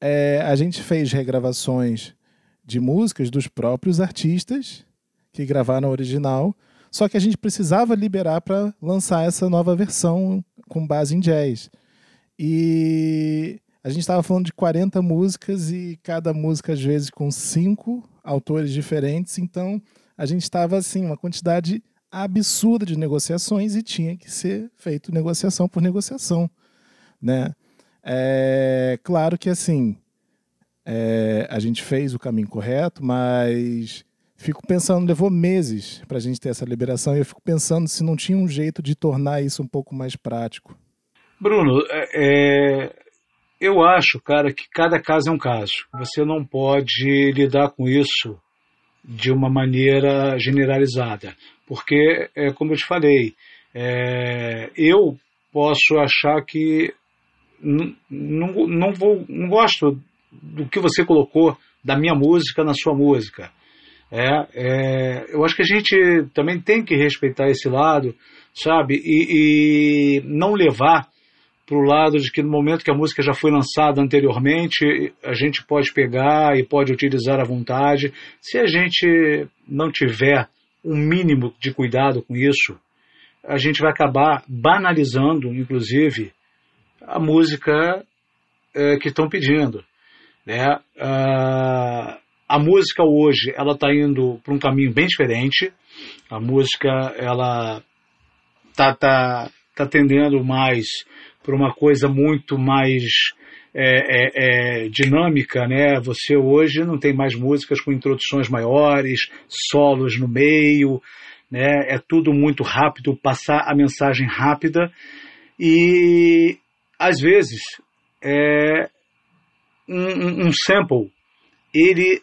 é, a gente fez regravações de músicas dos próprios artistas que gravaram a original, só que a gente precisava liberar para lançar essa nova versão com base em jazz. E a gente estava falando de 40 músicas e cada música, às vezes, com cinco autores diferentes, então a gente estava assim, uma quantidade absurda de negociações e tinha que ser feito negociação por negociação, né? É claro que assim é, a gente fez o caminho correto, mas fico pensando, levou meses para a gente ter essa liberação e eu fico pensando se não tinha um jeito de tornar isso um pouco mais prático.
Bruno, é, é, eu acho, cara, que cada caso é um caso. Você não pode lidar com isso de uma maneira generalizada, porque, é, como eu te falei, é, eu posso achar que não, não, vou, não gosto do que você colocou da minha música na sua música. É, é, eu acho que a gente também tem que respeitar esse lado, sabe? E, e não levar para o lado de que no momento que a música já foi lançada anteriormente, a gente pode pegar e pode utilizar à vontade. Se a gente não tiver um mínimo de cuidado com isso, a gente vai acabar banalizando, inclusive, a música é, que estão pedindo. Né? Uh, a música hoje ela está indo para um caminho bem diferente. A música ela tá tá tá tendendo mais para uma coisa muito mais é, é, é, dinâmica, né? Você hoje não tem mais músicas com introduções maiores, solos no meio, né? É tudo muito rápido, passar a mensagem rápida e às vezes é, um, um sample, ele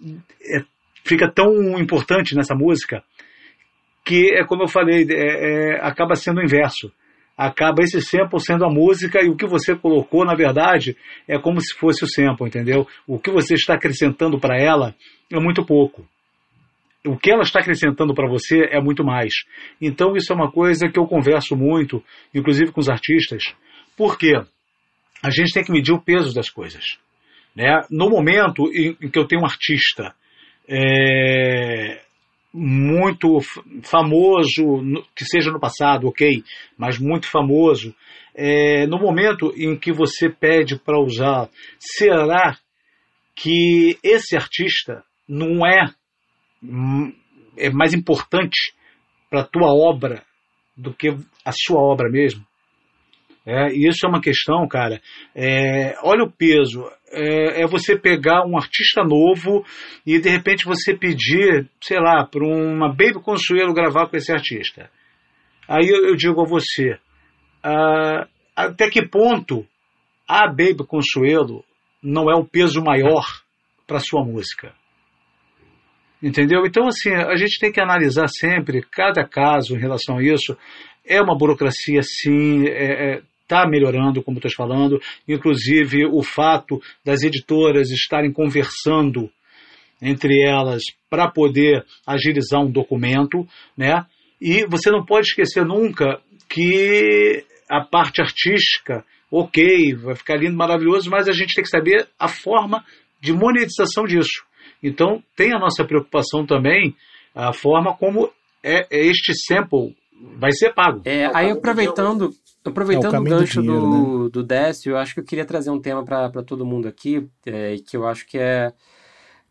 é, fica tão importante nessa música que é como eu falei, é, é, acaba sendo o inverso. Acaba esse sample sendo a música e o que você colocou, na verdade, é como se fosse o sample, entendeu? O que você está acrescentando para ela é muito pouco. O que ela está acrescentando para você é muito mais. Então, isso é uma coisa que eu converso muito, inclusive com os artistas. Por quê? a gente tem que medir o peso das coisas. Né? No momento em que eu tenho um artista é, muito famoso, que seja no passado, ok, mas muito famoso, é, no momento em que você pede para usar, será que esse artista não é, é mais importante para a tua obra do que a sua obra mesmo? É, isso é uma questão, cara. É, olha o peso. É, é, você pegar um artista novo e de repente você pedir, sei lá, para uma Baby Consuelo gravar com esse artista. Aí eu, eu digo a você, ah, até que ponto a Baby Consuelo não é o peso maior para sua música? Entendeu? Então, assim, a gente tem que analisar sempre cada caso em relação a isso. É uma burocracia, sim, é, é, está melhorando, como estou falando, inclusive o fato das editoras estarem conversando entre elas para poder agilizar um documento, né? E você não pode esquecer nunca que a parte artística, ok, vai ficar lindo, maravilhoso, mas a gente tem que saber a forma de monetização disso. Então, tem a nossa preocupação também, a forma como é, é este sample vai ser pago.
É, aí aproveitando, Aproveitando é o, o gancho do, dinheiro, né? do Décio, eu acho que eu queria trazer um tema para todo mundo aqui, é, que eu acho que é,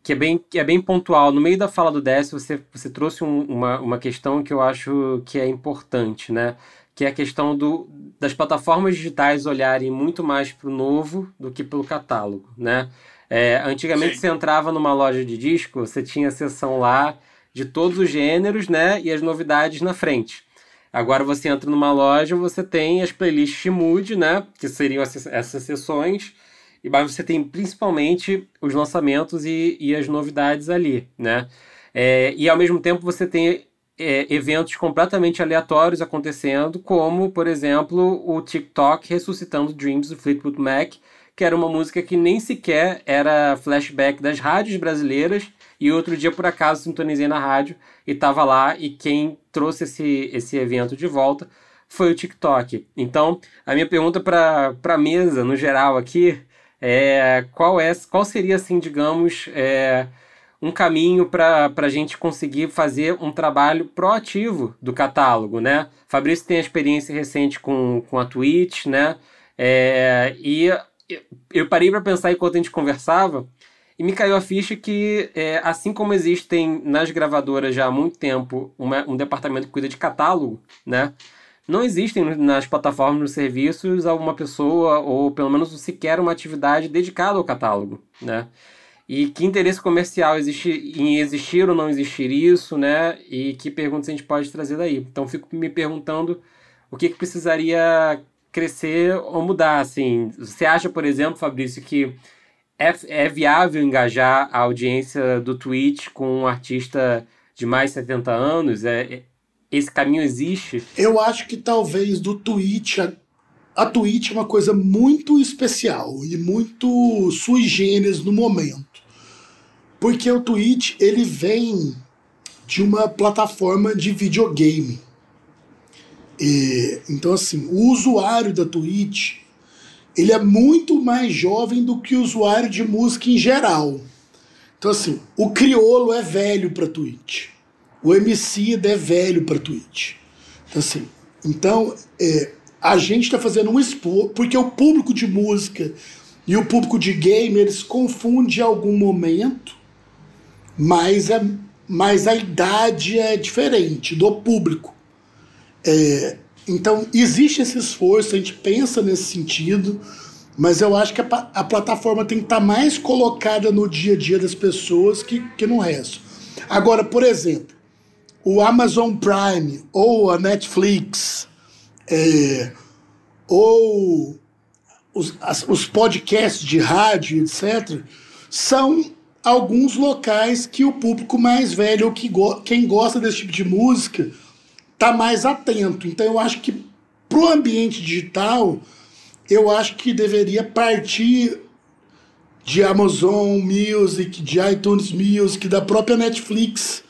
que é bem, que é bem pontual. No meio da fala do Décio, você, você trouxe um, uma, uma questão que eu acho que é importante, né? Que é a questão do, das plataformas digitais olharem muito mais para o novo do que pelo catálogo, né? É, antigamente Sim. você entrava numa loja de disco, você tinha a seção lá de todos os gêneros, né? E as novidades na frente. Agora você entra numa loja, você tem as playlists mood, né? Que seriam essas sessões. E mas você tem principalmente os lançamentos e, e as novidades ali, né? É, e ao mesmo tempo você tem é, eventos completamente aleatórios acontecendo, como, por exemplo, o TikTok ressuscitando Dreams do Fleetwood Mac, que era uma música que nem sequer era flashback das rádios brasileiras, e outro dia, por acaso, sintonizei na rádio e estava lá, e quem trouxe esse, esse evento de volta foi o TikTok. Então, a minha pergunta para a mesa, no geral, aqui, é qual, é, qual seria, assim, digamos, é, um caminho para a gente conseguir fazer um trabalho proativo do catálogo, né? Fabrício tem experiência recente com, com a Twitch, né? É, e eu parei para pensar enquanto a gente conversava e me caiu a ficha que, é, assim como existem nas gravadoras já há muito tempo uma, um departamento que cuida de catálogo, né? Não existem nas plataformas, nos serviços, alguma pessoa ou pelo menos sequer uma atividade dedicada ao catálogo, né? E que interesse comercial existe em existir ou não existir isso, né? E que perguntas a gente pode trazer daí. Então, fico me perguntando o que, que precisaria crescer ou mudar, assim. Você acha, por exemplo, Fabrício, que é, é viável engajar a audiência do Twitch com um artista de mais de 70 anos? É, é, esse caminho existe?
Eu acho que talvez do Twitch... A, a Twitch é uma coisa muito especial e muito sui generis no momento. Porque o Twitch, ele vem de uma plataforma de videogame. E, então, assim, o usuário da Twitch ele é muito mais jovem do que o usuário de música em geral. Então, assim, o criolo é velho para Twitch. O MC é velho para Twitch. Então, assim, então é, a gente está fazendo um expor, porque o público de música e o público de game eles confundem em algum momento, mas, é, mas a idade é diferente do público. É, então, existe esse esforço, a gente pensa nesse sentido, mas eu acho que a, a plataforma tem que estar tá mais colocada no dia a dia das pessoas que, que no resto. Agora, por exemplo, o Amazon Prime ou a Netflix, é, ou os, as, os podcasts de rádio, etc., são alguns locais que o público mais velho, ou que go quem gosta desse tipo de música, tá mais atento. Então eu acho que para o ambiente digital, eu acho que deveria partir de Amazon Music, de iTunes Music, da própria Netflix.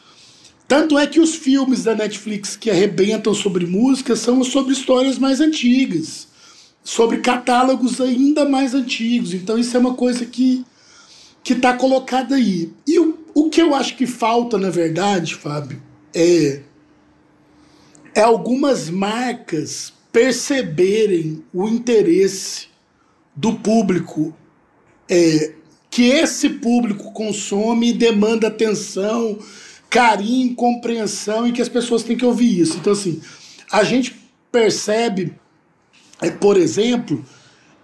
Tanto é que os filmes da Netflix que arrebentam sobre música são sobre histórias mais antigas, sobre catálogos ainda mais antigos. Então isso é uma coisa que que está colocada aí. E o, o que eu acho que falta, na verdade, Fábio, é é algumas marcas perceberem o interesse do público é, que esse público consome e demanda atenção, carinho, compreensão e que as pessoas têm que ouvir isso. Então, assim, a gente percebe, é, por exemplo,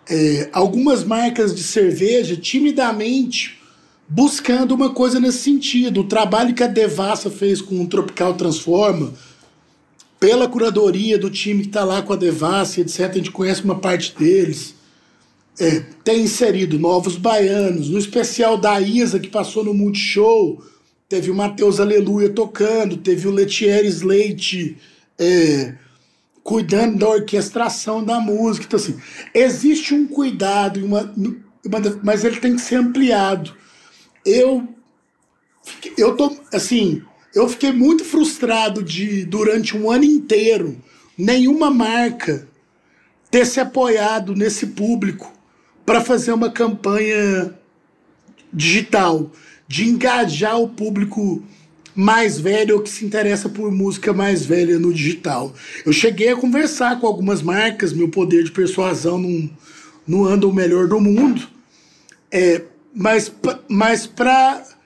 é, algumas marcas de cerveja timidamente buscando uma coisa nesse sentido. O trabalho que a Devassa fez com o Tropical Transforma, pela curadoria do time que está lá com a Devassa, etc., a gente conhece uma parte deles. É, tem inserido novos baianos. No especial da Isa, que passou no Multishow, teve o Matheus Aleluia tocando, teve o Letieres Leite é, cuidando da orquestração da música. Então, assim, existe um cuidado, uma, uma, mas ele tem que ser ampliado. Eu, eu tô, assim, eu fiquei muito frustrado de, durante um ano inteiro, nenhuma marca ter se apoiado nesse público para fazer uma campanha digital, de engajar o público mais velho ou que se interessa por música mais velha no digital. Eu cheguei a conversar com algumas marcas, meu poder de persuasão não, não anda o melhor do mundo, é, mas, mas para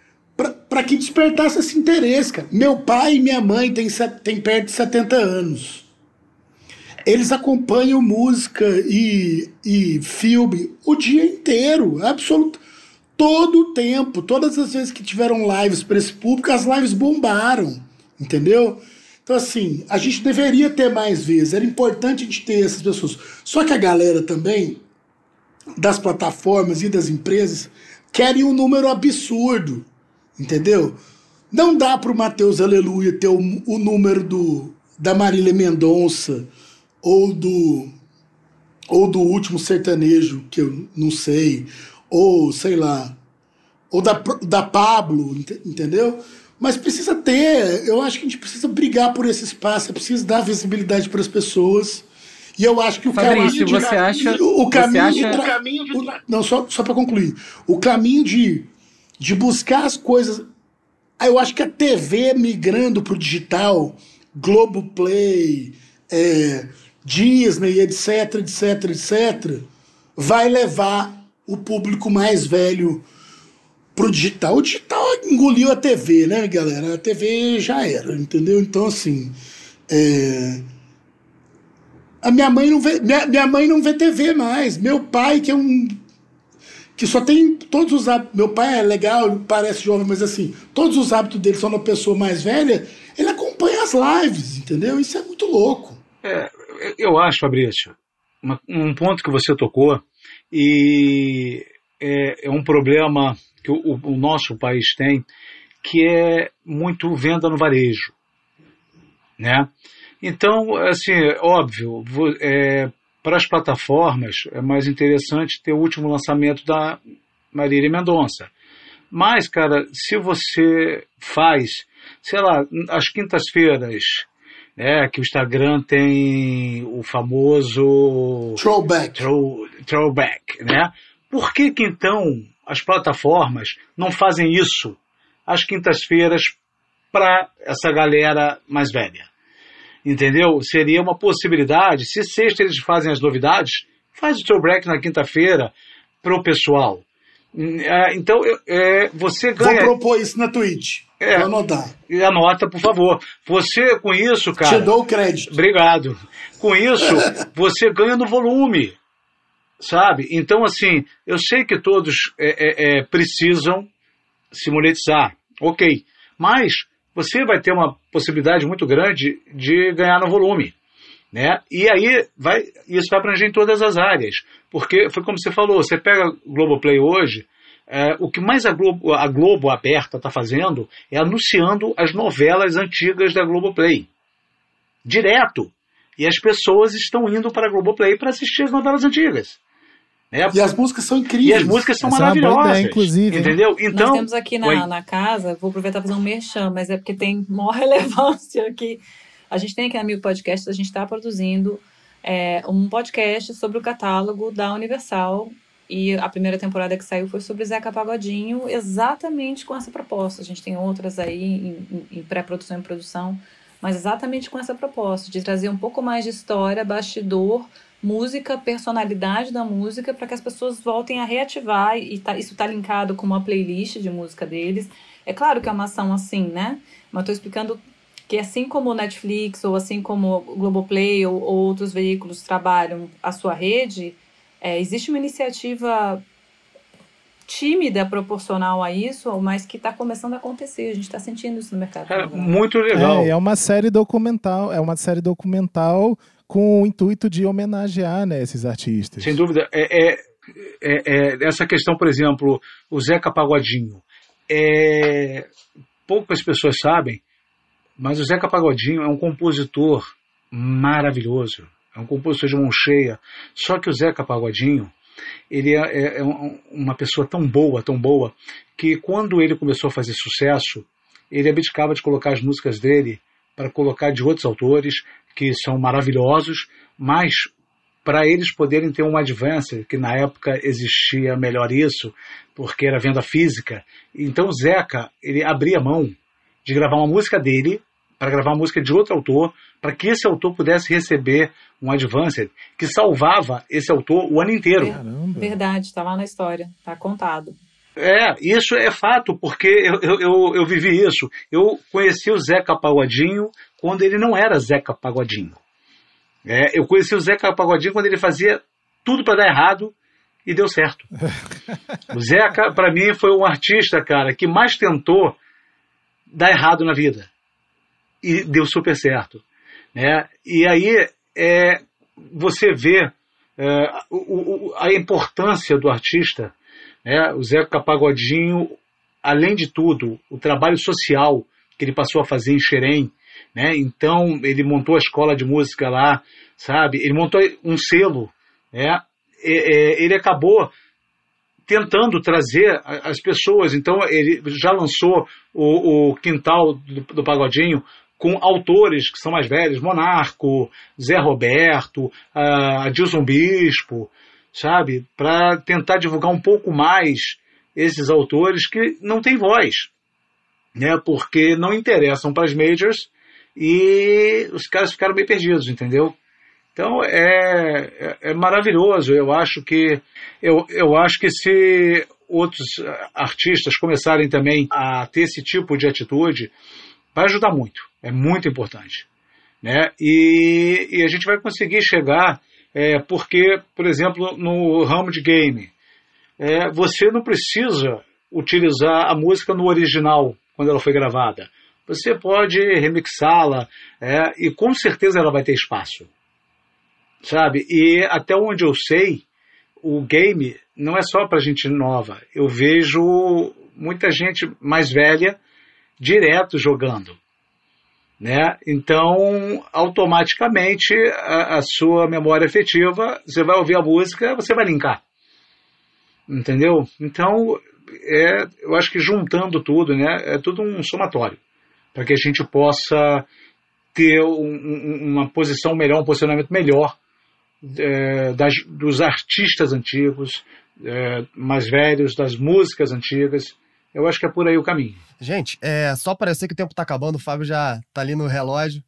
para que despertasse esse interesse, cara. Meu pai e minha mãe têm, têm perto de 70 anos. Eles acompanham música e, e filme o dia inteiro, absoluto. Todo o tempo, todas as vezes que tiveram lives para esse público, as lives bombaram, entendeu? Então, assim, a gente deveria ter mais vezes, era importante a gente ter essas pessoas. Só que a galera também, das plataformas e das empresas, querem um número absurdo, entendeu? Não dá para o Matheus Aleluia ter o, o número do, da Marília Mendonça ou do ou do último sertanejo, que eu não sei, ou sei lá, ou da, da Pablo, entendeu? Mas precisa ter, eu acho que a gente precisa brigar por esse espaço, é preciso dar visibilidade para as pessoas. E eu acho que o
Fabrício, caminho de, você acha,
o caminho,
você acha...
o caminho de, não só só para concluir, o caminho de de buscar as coisas, eu acho que a TV migrando para o digital, Globoplay, é, Disney, etc, etc, etc, vai levar o público mais velho pro digital. O digital engoliu a TV, né, galera? A TV já era, entendeu? Então, assim. É... A minha mãe não vê. Minha, minha mãe não vê TV mais. Meu pai, que é um. Que só tem todos os hábitos. Meu pai é legal, parece jovem, mas assim, todos os hábitos dele são uma pessoa mais velha, ele acompanha as lives, entendeu? Isso é muito louco.
É, eu acho, Fabrício, um ponto que você tocou, e é, é um problema que o, o, nosso país tem, que é muito venda no varejo. Né? Então, assim, óbvio, é, para as plataformas é mais interessante ter o último lançamento da Marília Mendonça. Mas, cara, se você faz, sei lá, às quintas-feiras, né, que o Instagram tem o famoso
throwback,
throw, throwback, né? Por que que então as plataformas não fazem isso às quintas-feiras para essa galera mais velha? Entendeu? Seria uma possibilidade. Se sexta eles fazem as novidades, faz o throwback na quinta-feira para o pessoal. É, então, é, você ganha.
Vou propor isso na Twitch. É, Vou anotar.
Anota, por favor. Você, com isso, cara.
Te dou o crédito.
Obrigado. Com isso, você ganha no volume. Sabe? Então, assim, eu sei que todos é, é, é, precisam se monetizar. Ok. Mas você vai ter uma possibilidade muito grande de ganhar no volume. Né? E aí vai, isso vai abranger em todas as áreas. Porque foi como você falou, você pega Globoplay hoje, é, o que mais a Globo, a Globo aberta está fazendo é anunciando as novelas antigas da Globoplay. Direto. E as pessoas estão indo para a Globoplay para assistir as novelas antigas.
Né? E as músicas são incríveis.
E as músicas são Essa maravilhosas. É ideia,
inclusive.
Entendeu?
Então, Nós temos aqui na, na casa, vou aproveitar para fazer um merchan, mas é porque tem maior relevância aqui. A gente tem aqui na Mil Podcast, a gente está produzindo é, um podcast sobre o catálogo da Universal. E a primeira temporada que saiu foi sobre Zeca Pagodinho, exatamente com essa proposta. A gente tem outras aí em, em pré-produção e produção, mas exatamente com essa proposta, de trazer um pouco mais de história, bastidor, música, personalidade da música, para que as pessoas voltem a reativar. E tá, isso está linkado com uma playlist de música deles. É claro que é uma ação assim, né? Mas estou explicando que assim como o Netflix ou assim como o Globoplay ou, ou outros veículos trabalham a sua rede, é, existe uma iniciativa tímida proporcional a isso, mas que está começando a acontecer. A gente está sentindo isso no mercado.
É, muito legal.
É, é, uma série documental, é uma série documental com o intuito de homenagear né, esses artistas.
Sem dúvida. É, é, é, é essa questão, por exemplo, o Zeca Pagodinho. É, poucas pessoas sabem mas o Zeca Pagodinho é um compositor maravilhoso, é um compositor de mão cheia. Só que o Zeca Pagodinho, ele é, é, é uma pessoa tão boa, tão boa, que quando ele começou a fazer sucesso, ele abdicava de colocar as músicas dele para colocar de outros autores que são maravilhosos, mas para eles poderem ter um advance, que na época existia melhor isso, porque era venda física. Então o Zeca, ele abria mão de gravar uma música dele para gravar uma música de outro autor, para que esse autor pudesse receber um advance que salvava esse autor o ano inteiro.
Caramba. Verdade, está lá na história, está contado.
É, isso é fato, porque eu, eu, eu, vivi isso. Eu conheci o Zeca Pagodinho quando ele não era Zeca Pagodinho. É, eu conheci o Zeca Pagodinho quando ele fazia tudo para dar errado e deu certo. o Zeca, para mim, foi um artista, cara, que mais tentou dar errado na vida. E deu super certo. Né? E aí é, você vê é, o, o, a importância do artista, né? o Zeca Pagodinho, além de tudo, o trabalho social que ele passou a fazer em Xerém, né? então ele montou a escola de música lá, sabe? Ele montou um selo, né? ele acabou tentando trazer as pessoas. Então, ele já lançou o, o Quintal do, do, Pagodinho com autores que são mais velhos, Monarco, Zé Roberto, Adilson Bispo, sabe? Para tentar divulgar um pouco mais esses autores que não têm voz, né? Porque não interessam para as majors e os caras ficaram bem perdidos, entendeu? Então é, é, é, maravilhoso. Eu acho que eu, eu acho que se outros artistas começarem também a ter esse tipo de atitude, vai ajudar muito. É muito importante, né? E, e a gente vai conseguir chegar é, porque, por exemplo, no ramo de game, é, você não precisa utilizar a música no original quando ela foi gravada. Você pode remixá-la é, e com certeza ela vai ter espaço sabe? E até onde eu sei, o game não é só para gente nova. Eu vejo muita gente mais velha direto jogando. Né? Então, automaticamente, a, a, sua memória afetiva, você vai ouvir a música, você vai linkar. Entendeu? Então, é, eu acho que juntando tudo, né, é tudo um somatório, para que a gente possa ter um, uma posição melhor, um posicionamento melhor é, das, dos artistas antigos, é, mais velhos, das músicas antigas. Eu acho que é por aí o caminho.
Gente, é, só parecer que o tempo está acabando, o Fábio já está ali no relógio,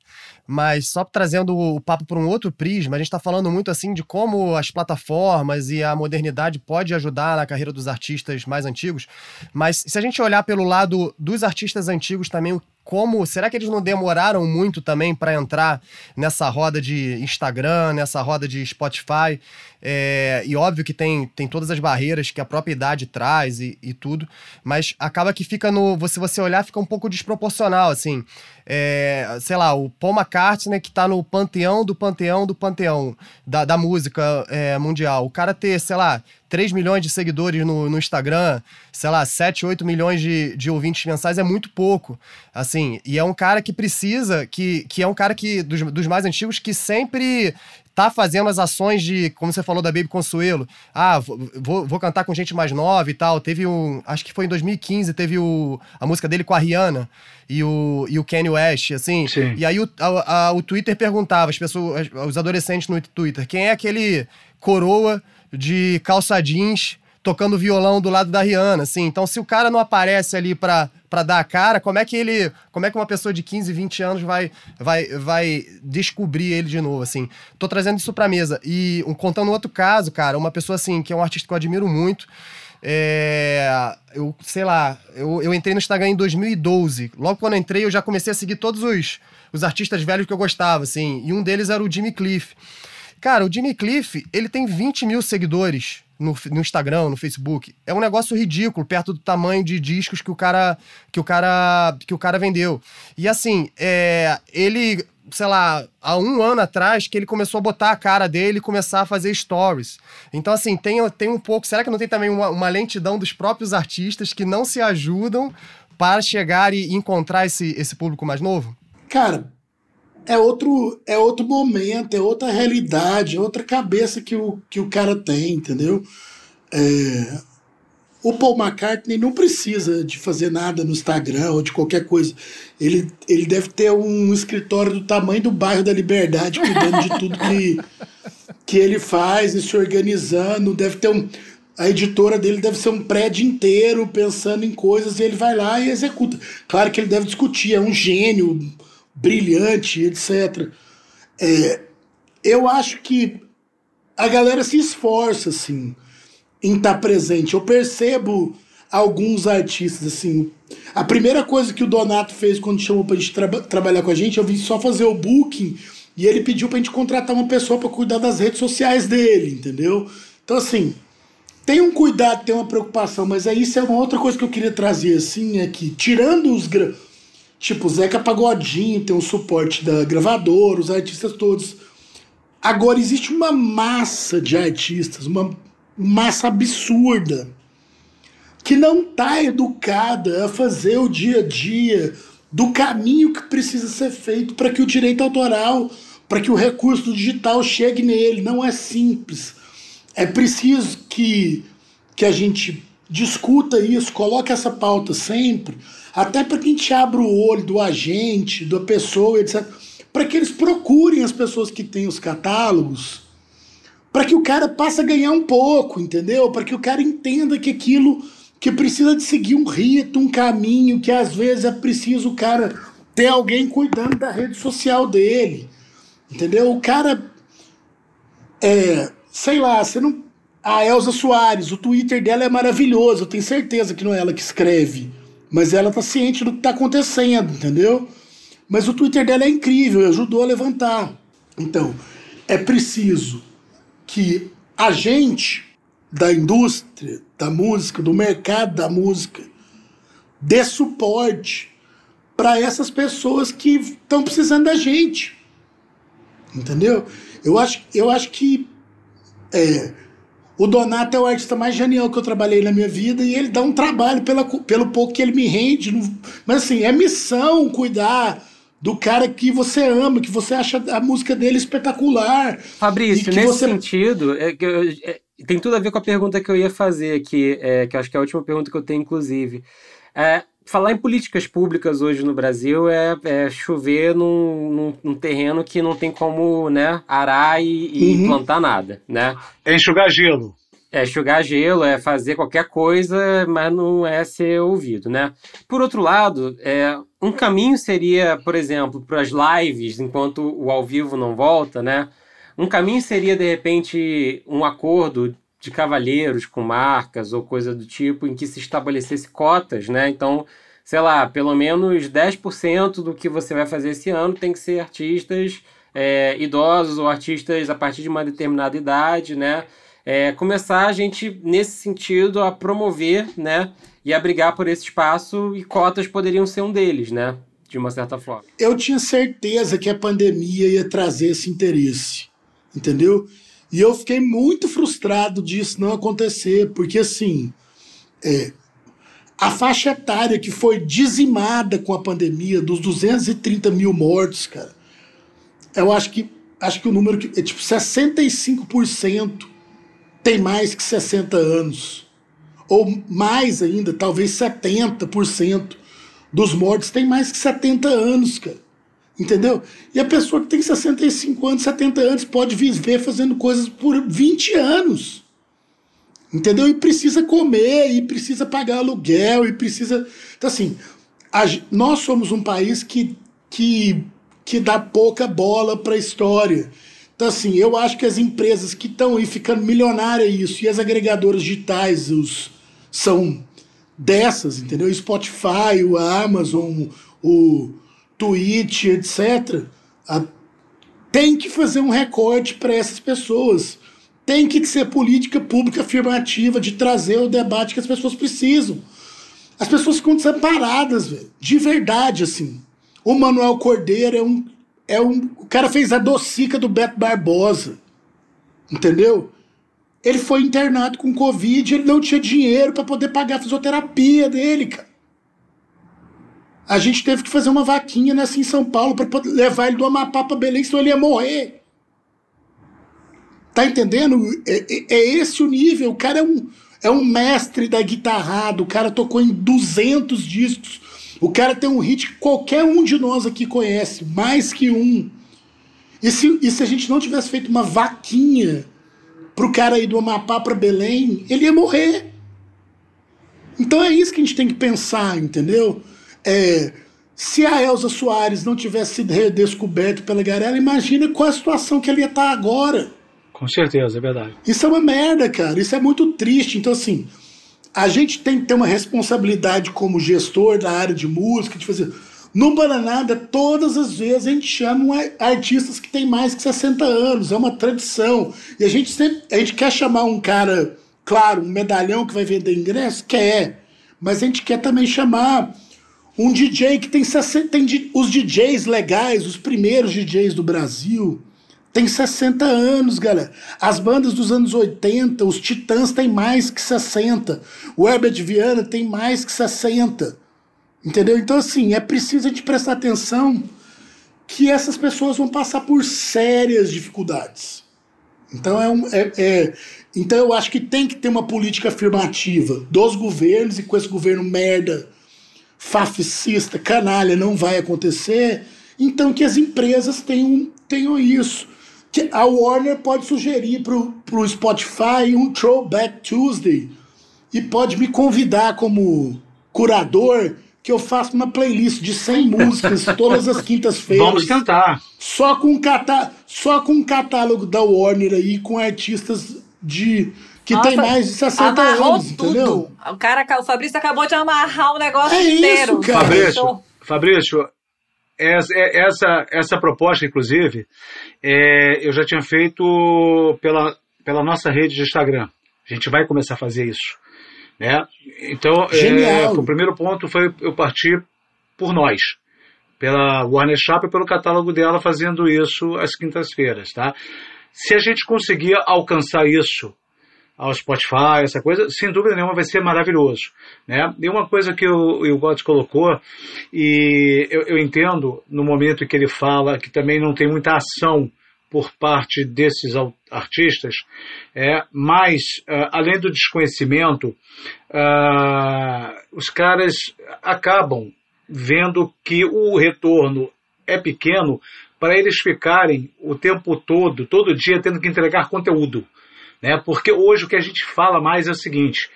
mas só trazendo o papo por um outro prisma, a gente está falando muito assim de como as plataformas e a modernidade pode ajudar na carreira dos artistas mais antigos, mas se a gente olhar pelo lado dos artistas antigos também, como será que eles não demoraram muito também para entrar nessa roda de Instagram, nessa roda de Spotify? É, e óbvio que tem, tem todas as barreiras que a própria idade traz e, e tudo, mas acaba que fica no. Se você olhar, fica um pouco desproporcional, assim é, sei lá, o Paul McCartney que tá no panteão do panteão do panteão da, da música é, mundial. O cara ter, sei lá, 3 milhões de seguidores no, no Instagram, sei lá, 7, 8 milhões de, de ouvintes mensais é muito pouco. Assim, e é um cara que precisa, que, que é um cara que dos, dos mais antigos que sempre tá fazendo as ações de, como você falou da Baby Consuelo, ah, vou, vou cantar com gente mais nova e tal. Teve um, acho que foi em 2015, teve o, a música dele com a Rihanna e o, e o Kanye West, assim. Sim. E aí o, a, a, o Twitter perguntava, as pessoas, os adolescentes no Twitter, quem é aquele coroa de calça jeans tocando violão do lado da Rihanna, assim. Então, se o cara não aparece ali pra, pra dar a cara, como é que ele. Como é que uma pessoa de 15, 20 anos vai, vai, vai descobrir ele de novo, assim? Tô trazendo isso pra mesa. E um, contando outro caso, cara, uma pessoa assim, que é um artista que eu admiro muito. É, eu, sei lá, eu, eu entrei no Instagram em 2012. Logo quando eu entrei, eu já comecei a seguir todos os, os artistas velhos que eu gostava, assim. E um deles era o Jimmy Cliff. Cara, o Jimmy Cliff, ele tem 20 mil seguidores no, no, Instagram, no Facebook. É um negócio ridículo perto do tamanho de discos que o cara que o cara que o cara vendeu. E assim, é, ele, sei lá, há um ano atrás que ele começou a botar a cara dele e começar a fazer stories. Então assim, tem, tem um pouco. Será que não tem também uma, uma lentidão dos próprios artistas que não se ajudam para chegar e encontrar esse, esse público mais novo?
Cara, é outro, é outro momento, é outra realidade, é outra cabeça que o, que o cara tem, entendeu? É, o Paul McCartney não precisa de fazer nada no Instagram ou de qualquer coisa. Ele, ele deve ter um escritório do tamanho do bairro da Liberdade, cuidando de tudo que, que ele faz e se organizando. Deve ter um. A editora dele deve ser um prédio inteiro pensando em coisas e ele vai lá e executa. Claro que ele deve discutir, é um gênio brilhante, etc. É, eu acho que a galera se esforça, assim, em estar tá presente. Eu percebo alguns artistas, assim. A primeira coisa que o Donato fez quando chamou pra gente tra trabalhar com a gente, eu vim só fazer o booking e ele pediu pra gente contratar uma pessoa para cuidar das redes sociais dele, entendeu? Então, assim, tem um cuidado, tem uma preocupação, mas é isso é uma outra coisa que eu queria trazer, assim, é que, tirando os. Tipo, Zeca Pagodinho tem um suporte da gravadora, os artistas todos. Agora, existe uma massa de artistas, uma massa absurda, que não está educada a fazer o dia a dia do caminho que precisa ser feito para que o direito autoral, para que o recurso digital chegue nele. Não é simples. É preciso que, que a gente discuta isso, coloque essa pauta sempre, até para que a gente abra o olho do agente, da pessoa, etc., para que eles procurem as pessoas que têm os catálogos, para que o cara passe a ganhar um pouco, entendeu? Para que o cara entenda que aquilo que precisa de seguir um rito, um caminho, que às vezes é preciso o cara ter alguém cuidando da rede social dele. Entendeu? O cara é, sei lá, você não a Elza Soares, o Twitter dela é maravilhoso, eu tenho certeza que não é ela que escreve, mas ela tá ciente do que tá acontecendo, entendeu? Mas o Twitter dela é incrível, ajudou a levantar. Então, é preciso que a gente da indústria da música, do mercado da música, dê suporte para essas pessoas que estão precisando da gente. Entendeu? Eu acho, eu acho que é, o Donato é o artista mais genial que eu trabalhei na minha vida e ele dá um trabalho pela, pelo pouco que ele me rende. Mas assim, é missão cuidar do cara que você ama, que você acha a música dele espetacular.
Fabrício, nesse você... sentido, é, é, tem tudo a ver com a pergunta que eu ia fazer aqui, é, que acho que é a última pergunta que eu tenho, inclusive. É, falar em políticas públicas hoje no Brasil é, é chover num, num, num, terreno que não tem como né, arar e, e uhum. plantar nada, né?
É enxugar gelo.
É enxugar gelo, é fazer qualquer coisa, mas não é ser ouvido, né? Por outro lado, é, um caminho seria, por exemplo, para as lives, enquanto o ao vivo não volta, né? Um caminho seria, de repente, um acordo de cavalheiros com marcas ou coisa do tipo em que se estabelecesse cotas, né? Então, sei lá, pelo menos 10% do que você vai fazer esse ano tem que ser artistas é, idosos ou artistas a partir de uma determinada idade, né? É, começar a gente, nesse sentido, a promover, né? E a brigar por esse espaço e cotas poderiam ser um deles, né? De uma certa forma.
Eu tinha certeza que a pandemia ia trazer esse interesse entendeu? E eu fiquei muito frustrado disso não acontecer, porque assim, é, a faixa etária que foi dizimada com a pandemia, dos 230 mil mortos, cara, eu acho que acho que o número que é tipo 65% tem mais que 60 anos. Ou mais ainda, talvez 70% dos mortos tem mais que 70 anos, cara. Entendeu? E a pessoa que tem 65 anos, 70 anos, pode viver fazendo coisas por 20 anos. Entendeu? E precisa comer, e precisa pagar aluguel, e precisa. Então, assim, a... nós somos um país que, que, que dá pouca bola para a história. Então, assim, eu acho que as empresas que estão aí ficando milionárias isso, e as agregadoras digitais os, são dessas, entendeu? Spotify, o Amazon, o Twitch, etc., a, tem que fazer um recorte para essas pessoas. Tem que ser política pública afirmativa de trazer o debate que as pessoas precisam. As pessoas ficam desamparadas, velho. De verdade, assim. O Manuel Cordeiro é um. É um o cara fez a docica do Beto Barbosa. Entendeu? Ele foi internado com Covid, ele não tinha dinheiro para poder pagar a fisioterapia dele, cara. A gente teve que fazer uma vaquinha nessa em São Paulo para levar ele do Amapá para Belém, senão ele ia morrer. Tá entendendo? É, é, é, esse o nível. O cara é um, é um mestre da guitarrada. O cara tocou em 200 discos. O cara tem um hit que qualquer um de nós aqui conhece, mais que um. E se, e se a gente não tivesse feito uma vaquinha pro cara ir do Amapá para Belém, ele ia morrer. Então é isso que a gente tem que pensar, entendeu? É, se a Elza Soares não tivesse sido redescoberta pela Garela, imagina qual a situação que ele ia estar agora.
Com certeza, é verdade.
Isso é uma merda, cara. Isso é muito triste. Então, assim, a gente tem que ter uma responsabilidade como gestor da área de música, de fazer. No Bananada, todas as vezes a gente chama artistas que têm mais que 60 anos, é uma tradição. E a gente sempre, a gente quer chamar um cara, claro, um medalhão que vai vender ingresso, quer. Mas a gente quer também chamar um DJ que tem 60, tem os DJs legais, os primeiros DJs do Brasil, tem 60 anos, galera. As bandas dos anos 80, os Titãs têm mais que 60. O Herbert Viana tem mais que 60. Entendeu? Então, assim, é preciso a gente prestar atenção que essas pessoas vão passar por sérias dificuldades. Então, é, um, é, é, então eu acho que tem que ter uma política afirmativa dos governos, e com esse governo merda, fascista, canalha, não vai acontecer. Então que as empresas tenham, tenham isso que a Warner pode sugerir pro, pro Spotify um Throwback Tuesday e pode me convidar como curador que eu faça uma playlist de 100 músicas todas as quintas-feiras.
Vamos tentar.
Só com catá só com um catálogo da Warner aí com artistas de que Nossa, tem mais de 60 anos, tudo. entendeu?
O cara, o Fabrício acabou de amarrar o negócio é inteiro.
Isso, cara. Fabrício, Fabrício, essa, essa proposta, inclusive, é, eu já tinha feito pela, pela nossa rede de Instagram. A gente vai começar a fazer isso. Né? Então, é, o primeiro ponto foi eu partir por nós, pela Warner Shop e pelo catálogo dela fazendo isso às quintas-feiras. Tá? Se a gente conseguir alcançar isso ao Spotify, essa coisa, sem dúvida nenhuma vai ser maravilhoso. Né? E uma coisa que o, o colocou, e eu, eu, entendo no momento que ele fala que também não tem muita ação por parte desses artistas, é, mas uh, além do desconhecimento, uh, os caras acabam vendo que o retorno é pequeno para eles ficarem o tempo todo, todo dia, tendo que entregar conteúdo. Né? Porque hoje o que a gente fala mais é o seguinte: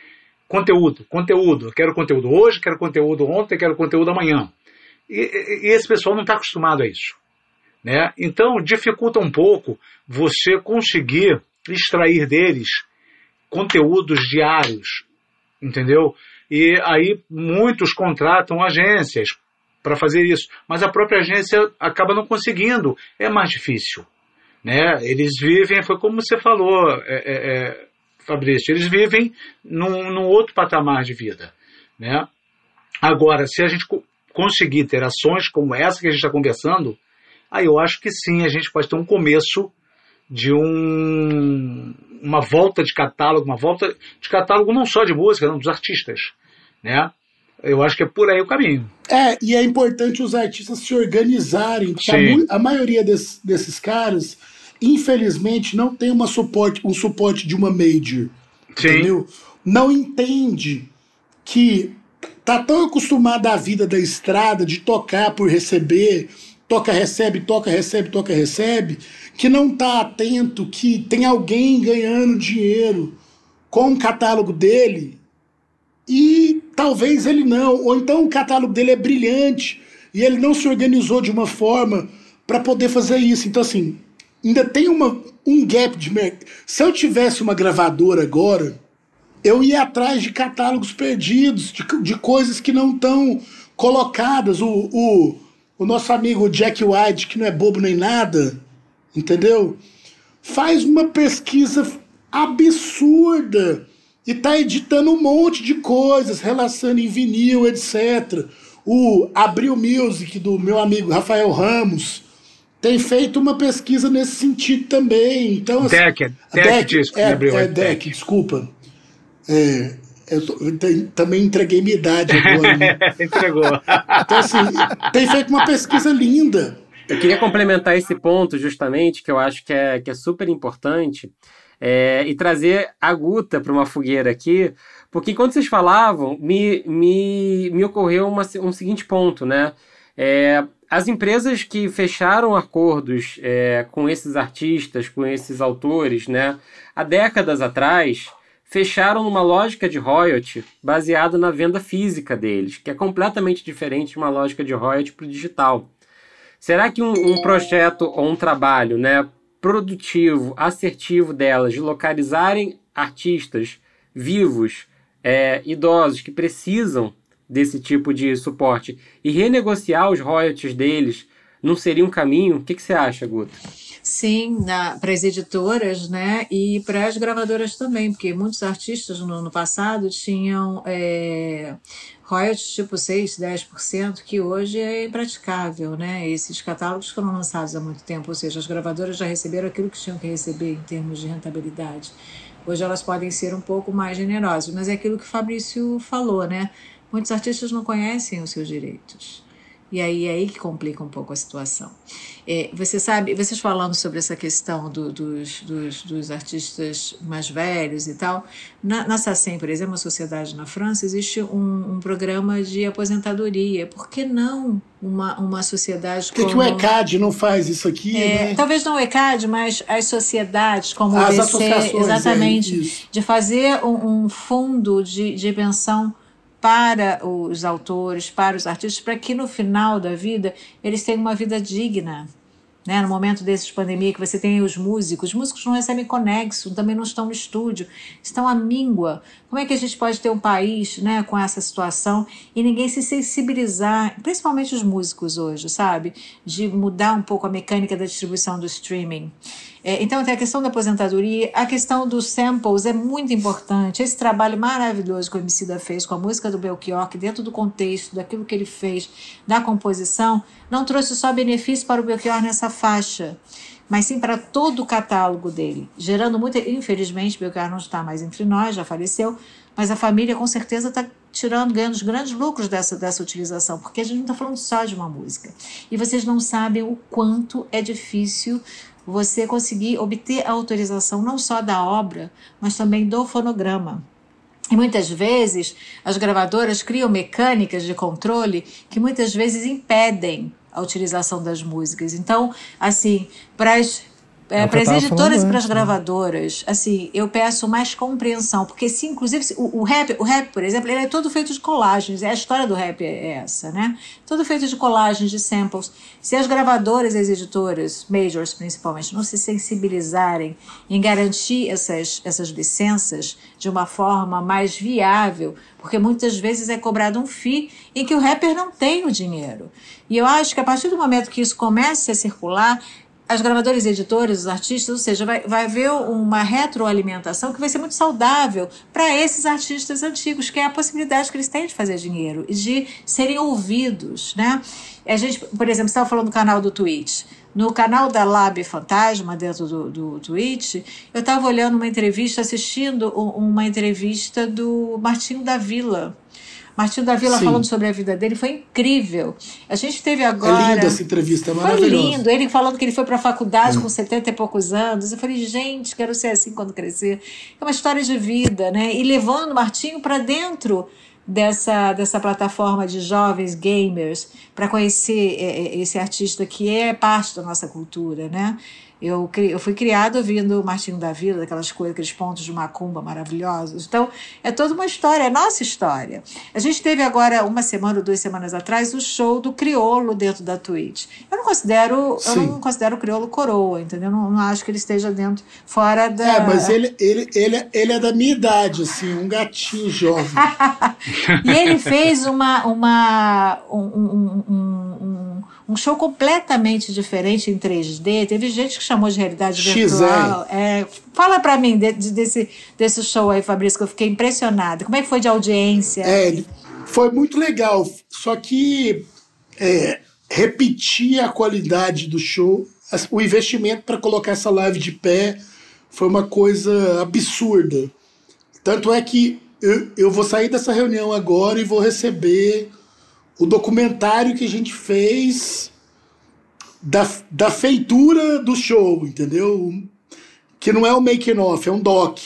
conteúdo, conteúdo. Quero conteúdo hoje, quero conteúdo ontem, quero conteúdo amanhã. E, e esse pessoal não está acostumado a isso. Né? Então dificulta um pouco você conseguir extrair deles conteúdos diários, entendeu? E aí muitos contratam agências para fazer isso, mas a própria agência acaba não conseguindo, é mais difícil. Né? Eles vivem, foi como você falou, é, é, é, Fabrício, eles vivem num, num, outro patamar de vida. Né? Agora, se a gente conseguir ter ações como essa que a gente está conversando, aí eu acho que sim, a gente pode ter um começo de um, uma volta de catálogo, uma volta de catálogo não só de música, não, dos artistas. Né? Eu acho que é por aí o caminho.
É, e é importante os artistas se organizarem. A, a, maioria desses, desses caras, infelizmente, não tem uma suporte, um suporte de uma major. Sim. Entendeu? Não entende que tá tão acostumado à vida da estrada, de tocar por receber, toca, recebe, toca, recebe, toca, recebe, que não tá atento que tem alguém ganhando dinheiro com o catálogo dele e talvez ele não, ou então o catálogo dele é brilhante e ele não se organizou de uma forma para poder fazer isso. Então, assim, ainda tem uma, um gap de mercado. Se eu tivesse uma gravadora agora, eu ia atrás de catálogos perdidos, de, de coisas que não estão colocadas. O, o, o nosso amigo Jack White, que não é bobo nem nada, entendeu? Faz uma pesquisa absurda e tá editando um monte de coisas, relação em vinil, etc. O Abril Music, do meu amigo Rafael Ramos, tem feito uma pesquisa nesse sentido também. Então,
assim, Deck, Deck, Deck,
é, Abril, é, é Deck, desculpa. É, eu, tô, eu também entreguei minha idade agora. Né?
Entregou.
Então, assim, tem feito uma pesquisa linda.
Eu queria complementar esse ponto, justamente, que eu acho que é, que é super importante, é, e trazer a Guta para uma fogueira aqui, porque quando vocês falavam, me, me, me ocorreu uma, um seguinte ponto, né? É, as empresas que fecharam acordos é, com esses artistas, com esses autores, né, há décadas atrás, fecharam numa lógica de royalty baseada na venda física deles, que é completamente diferente de uma lógica de royalty para o digital. Será que um, um projeto ou um trabalho né, produtivo, assertivo delas de localizarem artistas vivos é, idosos que precisam desse tipo de suporte e renegociar os royalties deles não seria um caminho? O que, que você acha, Guto?
Sim, para as editoras, né? E para as gravadoras também, porque muitos artistas no, no passado tinham é, royalties tipo 6, 10%, que hoje é impraticável, né? Esses catálogos foram lançados há muito tempo, ou seja, as gravadoras já receberam aquilo que tinham que receber em termos de rentabilidade. Hoje elas podem ser um pouco mais generosas, mas é aquilo que o Fabrício falou, né? Muitos artistas não conhecem os seus direitos. E aí é aí que complica um pouco a situação. É, você sabe, vocês falando sobre essa questão do, dos, dos, dos, artistas mais velhos e tal, na, na SACEM, por exemplo, a sociedade na França, existe um, um programa de aposentadoria. Por que não uma, uma sociedade
Por que, como... o ECAD não faz isso aqui? É,
né? Talvez não o ECAD, mas as sociedades como
as
o
DC, é,
exatamente,
é,
de fazer um, um fundo de, de pensão para os autores, para os artistas, para que no final da vida eles tenham uma vida digna. Né? No momento desses pandemia que você tem os músicos, os músicos não recebem conexo, também não estão no estúdio, estão à míngua. Como é que a gente pode ter um país né, com essa situação e ninguém se sensibilizar, principalmente os músicos hoje, sabe? De mudar um pouco a mecânica da distribuição do streaming. É, então, tem a questão da aposentadoria, a questão dos samples é muito importante. Esse trabalho maravilhoso que o Emicida fez com a música do Belchior, que dentro do contexto daquilo que ele fez, da composição, não trouxe só benefício para o Belchior nessa faixa, mas sim para todo o catálogo dele, gerando muito. Infelizmente, Belchior não está mais entre nós, já faleceu, mas a família com certeza está tirando, ganhando os grandes lucros dessa, dessa utilização, porque a gente não está falando só de uma música. E vocês não sabem o quanto é difícil você conseguir obter a autorização não só da obra, mas também do fonograma. E muitas vezes as gravadoras criam mecânicas de controle que muitas vezes impedem a utilização das músicas. Então, assim, para as é, para as editoras e para as né? gravadoras, assim, eu peço mais compreensão, porque se inclusive o, o, rap, o rap, por exemplo, ele é todo feito de colagens, é a história do rap é essa, né? Todo feito de colagens, de samples. Se as gravadoras e as editoras, majors principalmente, não se sensibilizarem em garantir essas, essas licenças de uma forma mais viável, porque muitas vezes é cobrado um FII em que o rapper não tem o dinheiro. E eu acho que a partir do momento que isso comece a circular, as gravadoras e editores, os artistas, ou seja, vai, vai haver uma retroalimentação que vai ser muito saudável para esses artistas antigos, que é a possibilidade que eles têm de fazer dinheiro e de serem ouvidos, né? A gente, por exemplo, estava falando do canal do Twitch. No canal da Lab Fantasma, dentro do, do Twitch, eu estava olhando uma entrevista, assistindo uma entrevista do Martinho da Vila, Martinho da Vila Sim. falando sobre a vida dele foi incrível. A gente teve agora.
É linda essa entrevista, é maravilhosa.
Foi lindo. Ele falando que ele foi para a faculdade hum. com 70 e poucos anos. Eu falei, gente, quero ser assim quando crescer. É uma história de vida, né? E levando o Martinho para dentro dessa, dessa plataforma de jovens gamers para conhecer é, é, esse artista que é parte da nossa cultura, né? Eu, eu fui criado ouvindo o Martinho da Vila, aquelas coisas, aqueles pontos de macumba maravilhosos. Então, é toda uma história, é nossa história. A gente teve agora, uma semana ou duas semanas atrás, o show do Criolo dentro da Twitch. Eu não considero, eu não considero o Criolo coroa, entendeu? Não, não acho que ele esteja dentro, fora da.
É, mas ele, ele, ele, ele é da minha idade, assim, um gatinho jovem.
e ele fez uma. uma um, um, um, um show completamente diferente em 3D. Teve gente que chamou de realidade virtual. É, fala para mim de, de, desse, desse show aí, Fabrício, que eu fiquei impressionada. Como é que foi de audiência?
É, foi muito legal. Só que é, repetir a qualidade do show, o investimento para colocar essa live de pé foi uma coisa absurda. Tanto é que eu, eu vou sair dessa reunião agora e vou receber o documentário que a gente fez da, da feitura do show, entendeu? Que não é o making off, é um doc.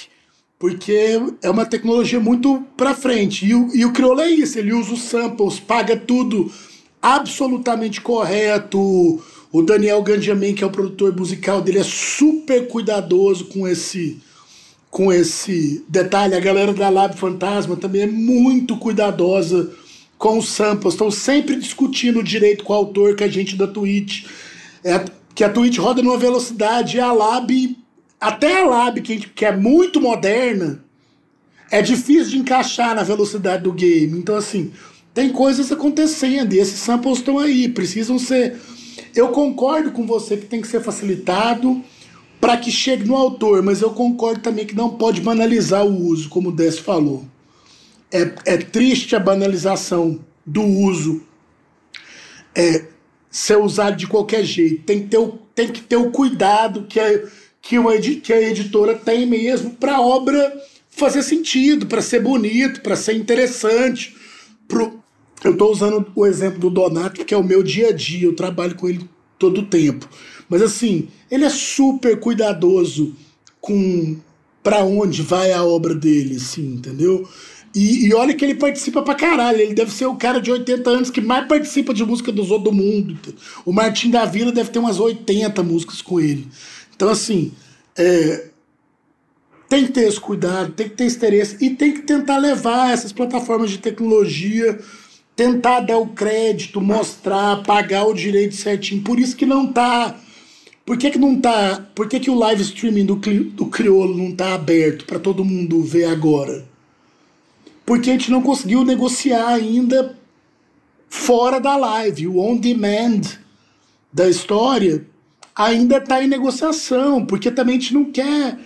Porque é uma tecnologia muito pra frente. E o, e o Criolo é isso, ele usa os samples, paga tudo absolutamente correto. O Daniel Gandiamin, que é o produtor musical dele, é super cuidadoso com esse com esse detalhe. A galera da Lab Fantasma também é muito cuidadosa com os samples, estão sempre discutindo direito com o autor que a gente da Twitch. É, que a Twitch roda numa velocidade, e a Lab, até a Lab, que, que é muito moderna, é difícil de encaixar na velocidade do game. Então, assim, tem coisas acontecendo e esses samples estão aí, precisam ser. Eu concordo com você que tem que ser facilitado para que chegue no autor, mas eu concordo também que não pode banalizar o uso, como o Décio falou. É, é triste a banalização do uso é, ser usado de qualquer jeito. Tem que ter o, tem que ter o cuidado que a, que, que a editora tem mesmo para a obra fazer sentido, para ser bonito, para ser interessante. Pro... Eu estou usando o exemplo do Donato, que é o meu dia a dia, eu trabalho com ele todo o tempo. Mas assim, ele é super cuidadoso com para onde vai a obra dele, assim, entendeu? E, e, olha que ele participa pra caralho. Ele deve ser o cara de 80 anos que mais participa de música dos outros do mundo. O Martim da Vila deve ter umas 80 músicas com ele. Então, assim, é, tem que ter esse cuidado, tem que ter esse interesse e tem que tentar levar essas plataformas de tecnologia, tentar dar o crédito, mostrar, pagar o direito certinho. Por isso que não tá. Por que, que não tá. Por que, que o live streaming do, do Criolo não tá aberto para todo mundo ver agora? Porque a gente não conseguiu negociar ainda fora da live. O on demand da história ainda está em negociação, porque também a gente não quer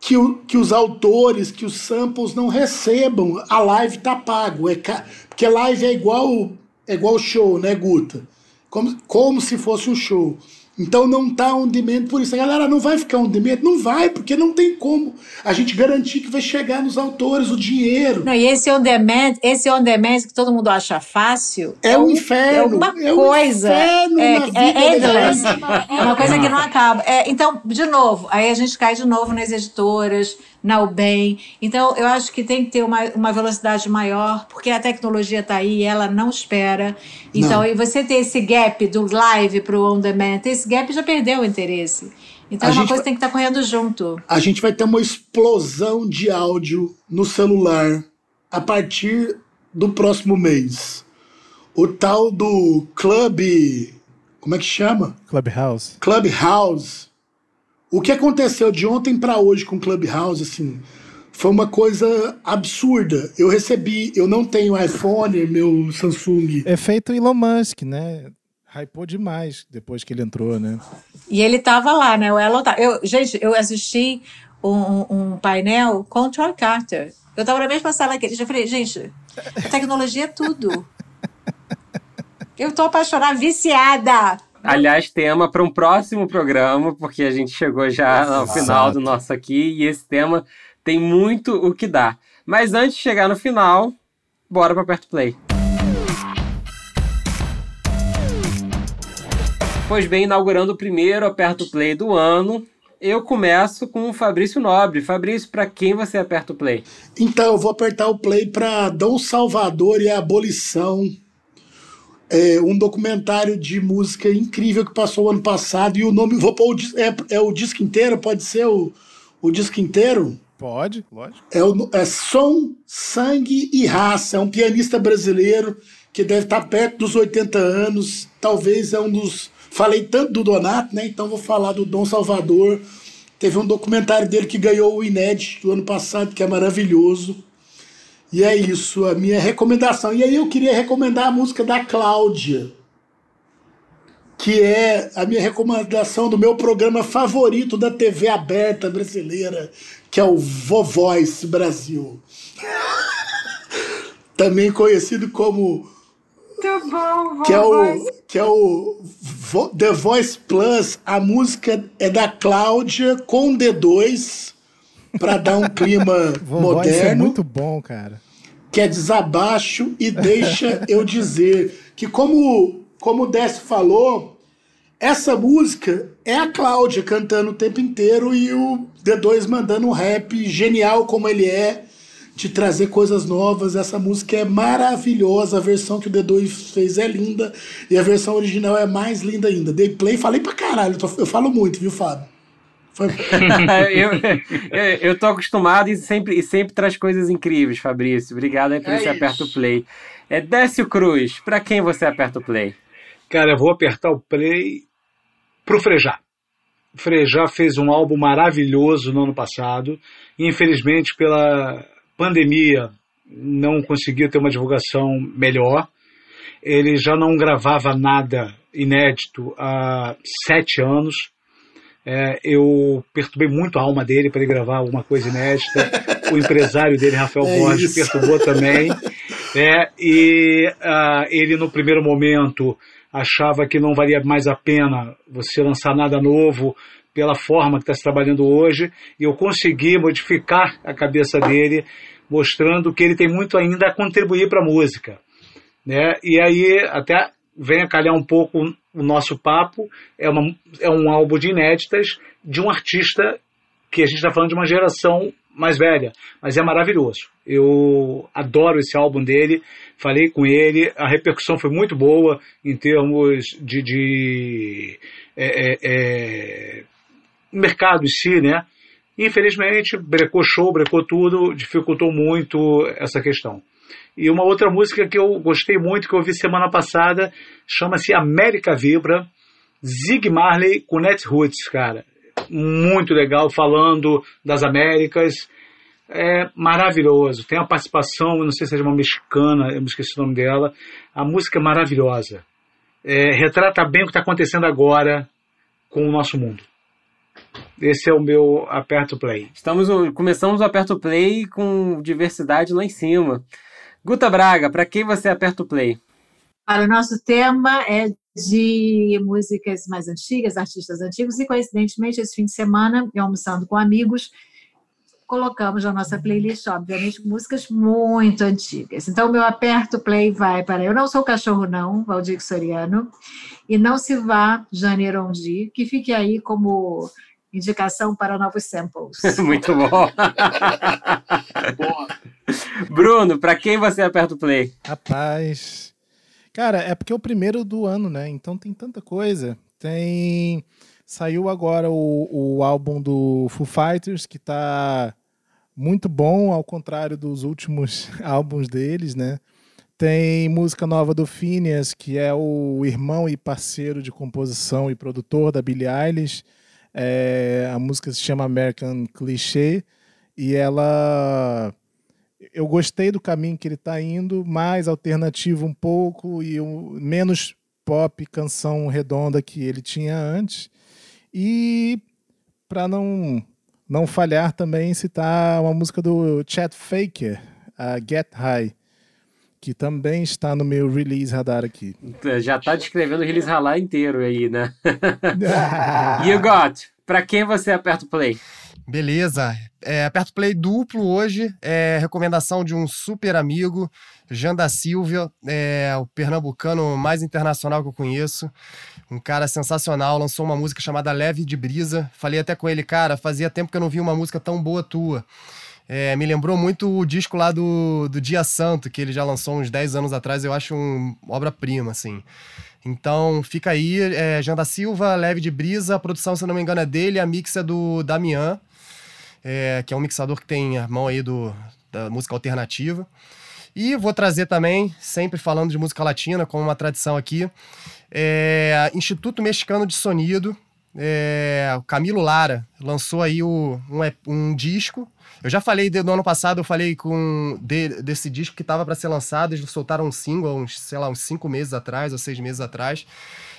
que, o, que os autores, que os samples não recebam. A live tá pago. É ca... Porque live é igual, é igual show, né, Guta? Como, como se fosse um show. Então não tá on demand por isso. A galera não vai ficar on demand? Não vai, porque não tem como a gente garantir que vai chegar nos autores o dinheiro.
Não, e esse on demand, esse on demand que todo mundo acha fácil.
É, é um inferno. É
alguma
é
coisa.
Um é,
é endless. É uma coisa que não acaba. É, então, de novo, aí a gente cai de novo nas editoras na UBEM. Então, eu acho que tem que ter uma, uma velocidade maior, porque a tecnologia está aí e ela não espera. Então, não. e você ter esse gap do live para o on-demand, esse gap já perdeu o interesse. Então, a é uma coisa que tem que estar tá correndo junto.
A gente vai ter uma explosão de áudio no celular a partir do próximo mês. O tal do Club. Como é que chama?
Clubhouse.
Clubhouse o que aconteceu de ontem para hoje com o Clubhouse, assim, foi uma coisa absurda. Eu recebi, eu não tenho iPhone, meu Samsung.
É feito Elon Musk, né? Hypou demais depois que ele entrou, né?
E ele tava lá, né? O Elon tá... eu, gente, eu assisti um, um painel com o Troy Carter. Eu tava na mesma sala que ele. Eu falei, gente, tecnologia é tudo. Eu tô apaixonada, viciada.
Aliás, tema para um próximo programa, porque a gente chegou já ao final do nosso aqui e esse tema tem muito o que dar. Mas antes de chegar no final, bora para Perto Play. Pois bem, inaugurando o primeiro Aperto Play do ano, eu começo com o Fabrício Nobre. Fabrício, para quem você aperta o play?
Então, eu vou apertar o play para Dom Salvador e a abolição é, um documentário de música incrível que passou ano passado e o nome vou pôr o, é, é o disco inteiro? Pode ser o, o disco inteiro?
Pode. Lógico.
É, o, é som sangue e raça. É um pianista brasileiro que deve estar perto dos 80 anos. Talvez é um dos falei tanto do Donato né? Então vou falar do Dom Salvador. Teve um documentário dele que ganhou o Inédito do ano passado que é maravilhoso e é isso, a minha recomendação. E aí eu queria recomendar a música da Cláudia, que é a minha recomendação do meu programa favorito da TV aberta brasileira, que é o Vovoice Brasil. Também conhecido como
muito bom,
que é o que é o The Voice Plus. A música é da Cláudia com D2 para dar um clima moderno. é
muito bom, cara
que é desabaixo e deixa eu dizer que como como o Décio falou, essa música é a Cláudia cantando o tempo inteiro e o D2 mandando um rap genial como ele é, de trazer coisas novas. Essa música é maravilhosa, a versão que o D2 fez é linda e a versão original é mais linda ainda. Dei play, falei pra caralho, eu falo muito, viu, Fábio?
eu, eu, eu tô acostumado e sempre, e sempre traz coisas incríveis, Fabrício. Obrigado aí por é esse aperta o play. É Décio Cruz, para quem você aperta o play?
Cara, eu vou apertar o play pro Frejá. O Frejá fez um álbum maravilhoso no ano passado. E infelizmente, pela, pandemia não conseguia ter uma divulgação melhor. Ele já não gravava nada inédito há sete anos. É, eu perturbei muito a alma dele para ele gravar alguma coisa inédita. o empresário dele, Rafael é Borges, perturbou também. É, e uh, ele, no primeiro momento, achava que não valia mais a pena você lançar nada novo pela forma que está se trabalhando hoje. E eu consegui modificar a cabeça dele, mostrando que ele tem muito ainda a contribuir para a música. Né? E aí, até vem a calhar um pouco o nosso papo, é, uma, é um álbum de inéditas de um artista que a gente está falando de uma geração mais velha, mas é maravilhoso. Eu adoro esse álbum dele, falei com ele, a repercussão foi muito boa em termos de, de é, é, é, mercado em si, né? Infelizmente, brecou show, brecou tudo, dificultou muito essa questão. E uma outra música que eu gostei muito, que eu ouvi semana passada, chama-se América Vibra, Zig Marley com Net Roots, cara. Muito legal, falando das Américas. É maravilhoso. Tem a participação, não sei se é uma mexicana, eu me esqueci o nome dela. A música é maravilhosa. É, retrata bem o que está acontecendo agora com o nosso mundo. Esse é o meu aperto play.
Estamos começamos o aperto play com diversidade lá em cima. Guta Braga, para quem você aperta o play?
Para o nosso tema é de músicas mais antigas, artistas antigos, e coincidentemente, esse fim de semana, eu almoçando com amigos, colocamos na nossa playlist, obviamente, músicas muito antigas. Então, meu aperto play vai para Eu Não Sou Cachorro Não, Valdir Soriano, e Não Se Vá, Janeiro Ondi, que fique aí como indicação para novos samples.
muito bom. Bruno, para quem você aperta o play?
Rapaz. Cara, é porque é o primeiro do ano, né? Então tem tanta coisa. Tem. Saiu agora o, o álbum do Foo Fighters, que tá muito bom, ao contrário dos últimos álbuns deles, né? Tem música nova do Phineas, que é o irmão e parceiro de composição e produtor da Billie Eilish. É, a música se chama American Cliché e ela eu gostei do caminho que ele está indo, mais alternativo um pouco e um, menos pop, canção redonda que ele tinha antes. E para não não falhar também citar uma música do Chet Faker, a Get High, que também está no meu release radar aqui.
Já está descrevendo o release radar inteiro aí, né? you got. Para quem você aperta o play?
Beleza. É, aperto play duplo hoje. É recomendação de um super amigo, Jean da Silva, é o pernambucano mais internacional que eu conheço. Um cara sensacional. Lançou uma música chamada Leve de Brisa. Falei até com ele, cara, fazia tempo que eu não vi uma música tão boa tua. É, me lembrou muito o disco lá do, do Dia Santo, que ele já lançou uns 10 anos atrás. Eu acho uma obra-prima, assim. Então fica aí, é, da Silva, Leve de Brisa, a produção, se não me engano, é dele, a mix é do Damian é, que é um mixador que tem a mão aí do, da música alternativa. E vou trazer também, sempre falando de música latina, como uma tradição aqui, é, Instituto Mexicano de Sonido. É, Camilo Lara lançou aí o, um, um disco. Eu já falei de, no ano passado, eu falei com de, desse disco que estava para ser lançado. Eles soltaram um single, uns, sei lá, uns cinco meses atrás ou seis meses atrás.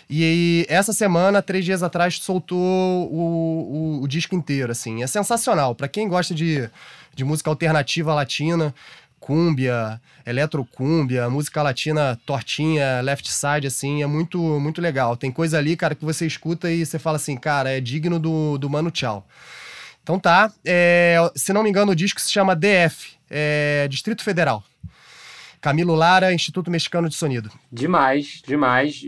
E essa semana, três dias atrás, soltou o, o, o disco inteiro, assim. É sensacional. Para quem gosta de, de música alternativa latina, cúmbia, eletrocúmbia, música latina tortinha, left side, assim, é muito, muito legal. Tem coisa ali, cara, que você escuta e você fala assim, cara, é digno do, do Mano Tchau. Então tá, é, se não me engano, o disco se chama DF, é, Distrito Federal. Camilo Lara, Instituto Mexicano de Sonido.
Demais, demais.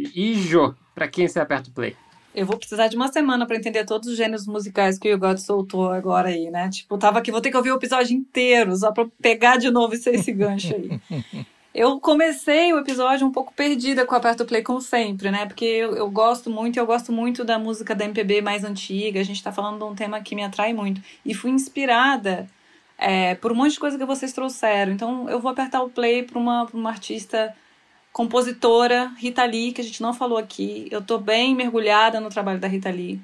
Jô, para quem você aperta o play?
Eu vou precisar de uma semana para entender todos os gêneros musicais que o God soltou agora aí, né? Tipo, tava aqui, vou ter que ouvir o episódio inteiro, só pra pegar de novo esse, esse gancho aí. Eu comecei o episódio um pouco perdida com o Aperto Play, como sempre, né? Porque eu, eu gosto muito, eu gosto muito da música da MPB mais antiga. A gente tá falando de um tema que me atrai muito. E fui inspirada é, por um monte de coisa que vocês trouxeram. Então eu vou apertar o play para uma, pra uma artista compositora, Rita Lee, que a gente não falou aqui. Eu estou bem mergulhada no trabalho da Rita Lee.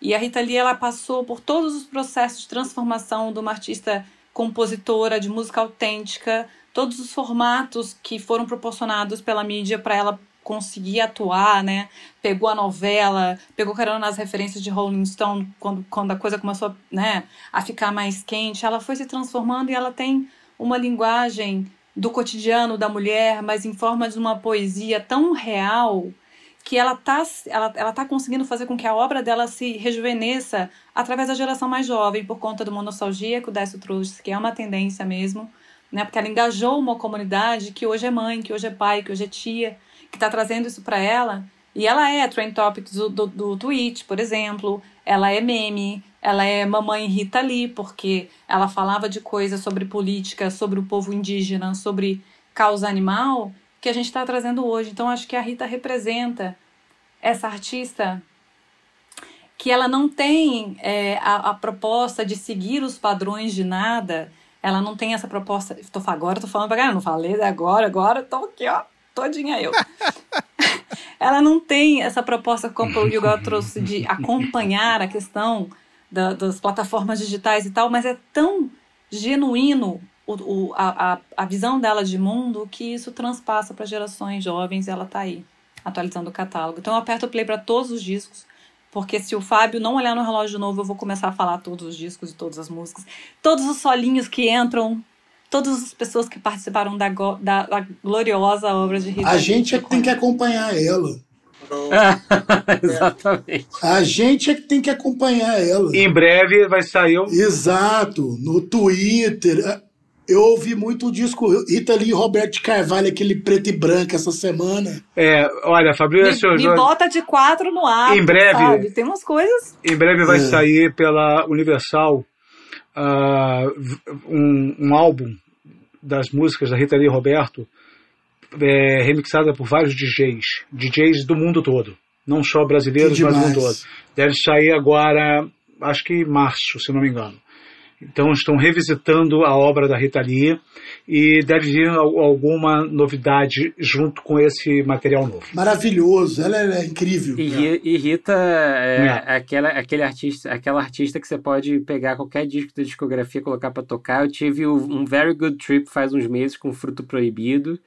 E a Rita Lee ela passou por todos os processos de transformação de uma artista compositora de música autêntica, todos os formatos que foram proporcionados pela mídia para ela conseguir atuar, né? Pegou a novela, pegou carona nas referências de Rolling Stone quando, quando a coisa começou, né, a ficar mais quente. Ela foi se transformando e ela tem uma linguagem do cotidiano da mulher, mas em forma de uma poesia tão real que ela tá, ela, ela tá conseguindo fazer com que a obra dela se rejuvenesça através da geração mais jovem, por conta do monostalgia que o Décio trouxe, que é uma tendência mesmo, né? Porque ela engajou uma comunidade que hoje é mãe, que hoje é pai, que hoje é tia, que está trazendo isso para ela. E ela é trend topics do, do, do Twitch, por exemplo. Ela é meme, ela é mamãe Rita Lee, porque ela falava de coisas sobre política, sobre o povo indígena, sobre causa animal, que a gente está trazendo hoje. Então, acho que a Rita representa essa artista que ela não tem é, a, a, proposta de seguir os padrões de nada, ela não tem essa proposta. Tô, agora tô falando pra galera, não falei agora, agora tô aqui, ó, todinha eu. ela não tem essa proposta como o Yugal trouxe de acompanhar a questão da, das plataformas digitais e tal, mas é tão genuíno o, o, a, a visão dela de mundo que isso transpassa para gerações jovens e ela está aí, atualizando o catálogo. Então eu aperto o play para todos os discos, porque se o Fábio não olhar no relógio de novo, eu vou começar a falar todos os discos e todas as músicas, todos os solinhos que entram, todas as pessoas que participaram da, da, da gloriosa obra de Rita.
A gente é que tem que acompanhar ela.
Exatamente.
A gente é que tem que acompanhar ela.
Em breve vai sair. Um...
Exato. No Twitter. Eu ouvi muito o disco Rita Lee e Roberto Carvalho, aquele preto e branco, essa semana.
É, olha, Fabrício.
Me, me bota de quatro no ar.
Em breve.
Sabe? Tem umas coisas.
Em breve vai é. sair pela Universal uh, um, um álbum das músicas da Rita Lee e Roberto é, remixada por vários DJs, DJs do mundo todo, não só brasileiros, mas do mundo todo. Deve sair agora, acho que em março, se não me engano. Então estão revisitando a obra da Rita Lee e deve vir alguma novidade junto com esse material novo.
Maravilhoso, ela é incrível.
E, e Rita é, é. Aquela, aquele artista, aquela artista que você pode pegar qualquer disco da discografia colocar para tocar. Eu tive um Very Good Trip faz uns meses com Fruto Proibido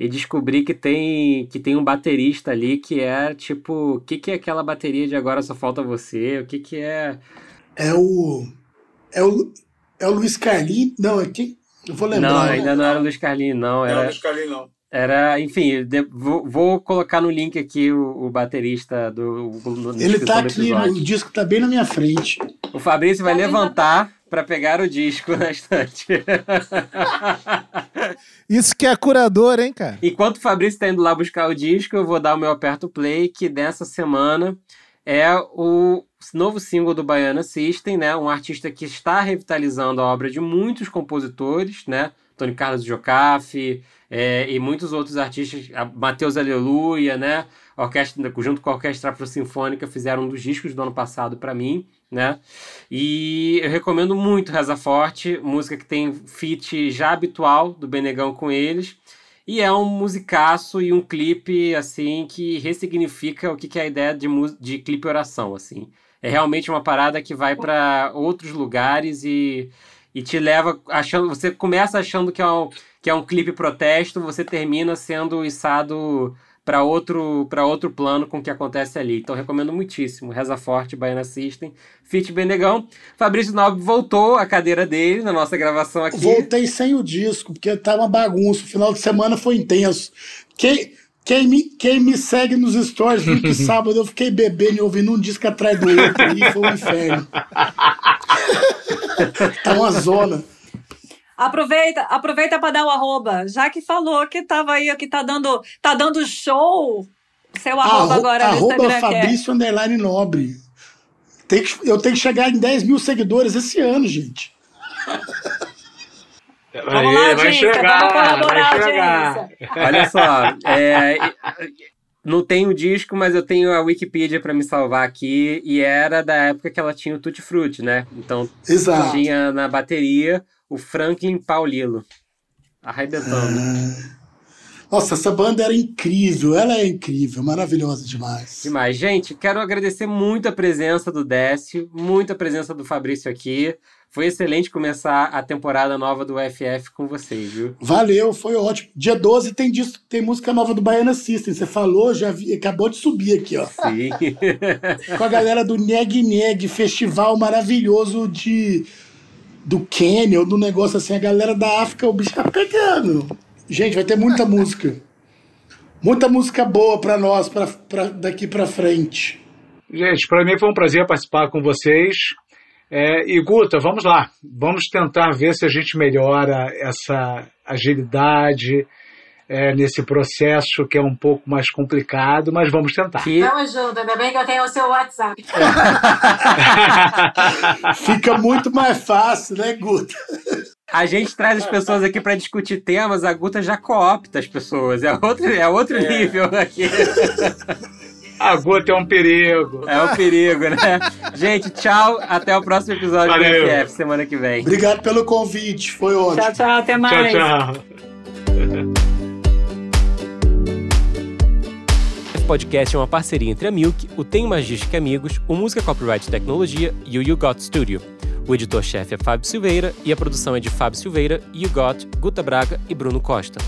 e descobri que tem que tem um baterista ali que é tipo, o que, que é aquela bateria de agora só falta você? O que que é?
É o é o é o Luiz Carlinhos? Não, é quem? Eu vou lembrar.
Não, ainda não era o Luiz Carlinhos, não. Era...
Não, Luiz Carlinhos não.
Era, enfim, de, vou, vou, colocar no link aqui o, o baterista do.
do Ele tá aqui, o disco tá bem na minha frente.
O Fabrício vai levantar para pegar o disco na estante.
Isso que é curador, hein, cara?
Enquanto o Fabrício está indo lá buscar o disco, eu vou dar o meu aperto play, que dessa semana é o novo single do Baiana System, né? Um artista que está revitalizando a obra de muitos compositores, né? Tony Carlos Jocafe é, e muitos outros artistas, Matheus Aleluia, né? Orquestra, junto com a Orquestra Afro-Sinfônica, fizeram um dos discos do ano passado para mim né? E eu recomendo muito Reza Forte, música que tem feat já habitual do Benegão com eles. E é um musicaço e um clipe, assim, que ressignifica o que é a ideia de, de clipe oração, assim. É realmente uma parada que vai para outros lugares e, e te leva achando... Você começa achando que é um, que é um clipe protesto, você termina sendo içado para outro para outro plano com o que acontece ali. Então recomendo muitíssimo. Reza Forte, Baiana System, Fit Benegão. Fabrício Nobre voltou à cadeira dele na nossa gravação aqui.
Voltei sem o disco, porque tá uma bagunça. O final de semana foi intenso. Quem, quem, me, quem me segue nos stories viu que sábado eu fiquei bebendo e ouvindo um disco atrás do outro e foi um inferno. tá uma zona.
Aproveita, aproveita para dar o arroba. Já que falou que tava aí, que tá dando, tá dando show, seu arroba Arro, agora
arroba no Instagram. É Fabrício Underline Nobre. Tem que, eu tenho que chegar em 10 mil seguidores esse ano, gente.
Vamos lá, vai chegar, vamos colaborar, vai chegar.
Olha só, é, não tenho o disco, mas eu tenho a Wikipedia para me salvar aqui. E era da época que ela tinha o Tutti Frutti, né? Então
Exato.
tinha na bateria o Franklin Paulilo. Arrebentando. Ah.
Nossa, essa banda era incrível, ela é incrível, maravilhosa demais.
Demais. Gente, quero agradecer muito a presença do Décio, muita presença do Fabrício aqui. Foi excelente começar a temporada nova do FF com vocês, viu?
Valeu, foi ótimo. Dia 12 tem, disco, tem música nova do Baiana System. Você falou, já vi, acabou de subir aqui, ó.
Sim.
com a galera do Neg Neg, festival maravilhoso de do Quênia ou do negócio assim, a galera da África, o bicho tá pegando. Gente, vai ter muita música. Muita música boa para nós pra, pra, daqui para frente.
Gente, para mim foi um prazer participar com vocês. É, e Guta, vamos lá. Vamos tentar ver se a gente melhora essa agilidade é, nesse processo que é um pouco mais complicado, mas vamos tentar.
E... Vamos junto, ainda bem que eu tenho o seu WhatsApp.
Fica muito mais fácil, né, Guta?
A gente traz as pessoas aqui para discutir temas, a Guta já coopta as pessoas. É outro, é outro é. nível aqui.
A gota é um perigo.
É um perigo, né? Gente, tchau. Até o próximo episódio Valeu. do FF, semana que vem.
Obrigado pelo convite. Foi ótimo.
Tchau, tchau. Até mais.
Tchau, tchau.
podcast é uma parceria entre a Milk, o Tem Magística Amigos, o Música Copyright Tecnologia e o You Got Studio. O editor-chefe é Fábio Silveira e a produção é de Fábio Silveira, You Got, Guta Braga e Bruno Costa.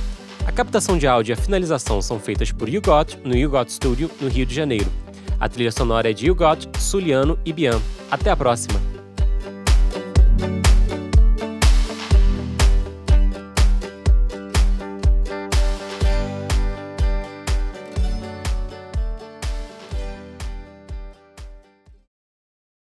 A captação de áudio e a finalização são feitas por YouGot no YouGot Studio, no Rio de Janeiro. A trilha sonora é de YouGot, Suliano e Bian. Até a próxima!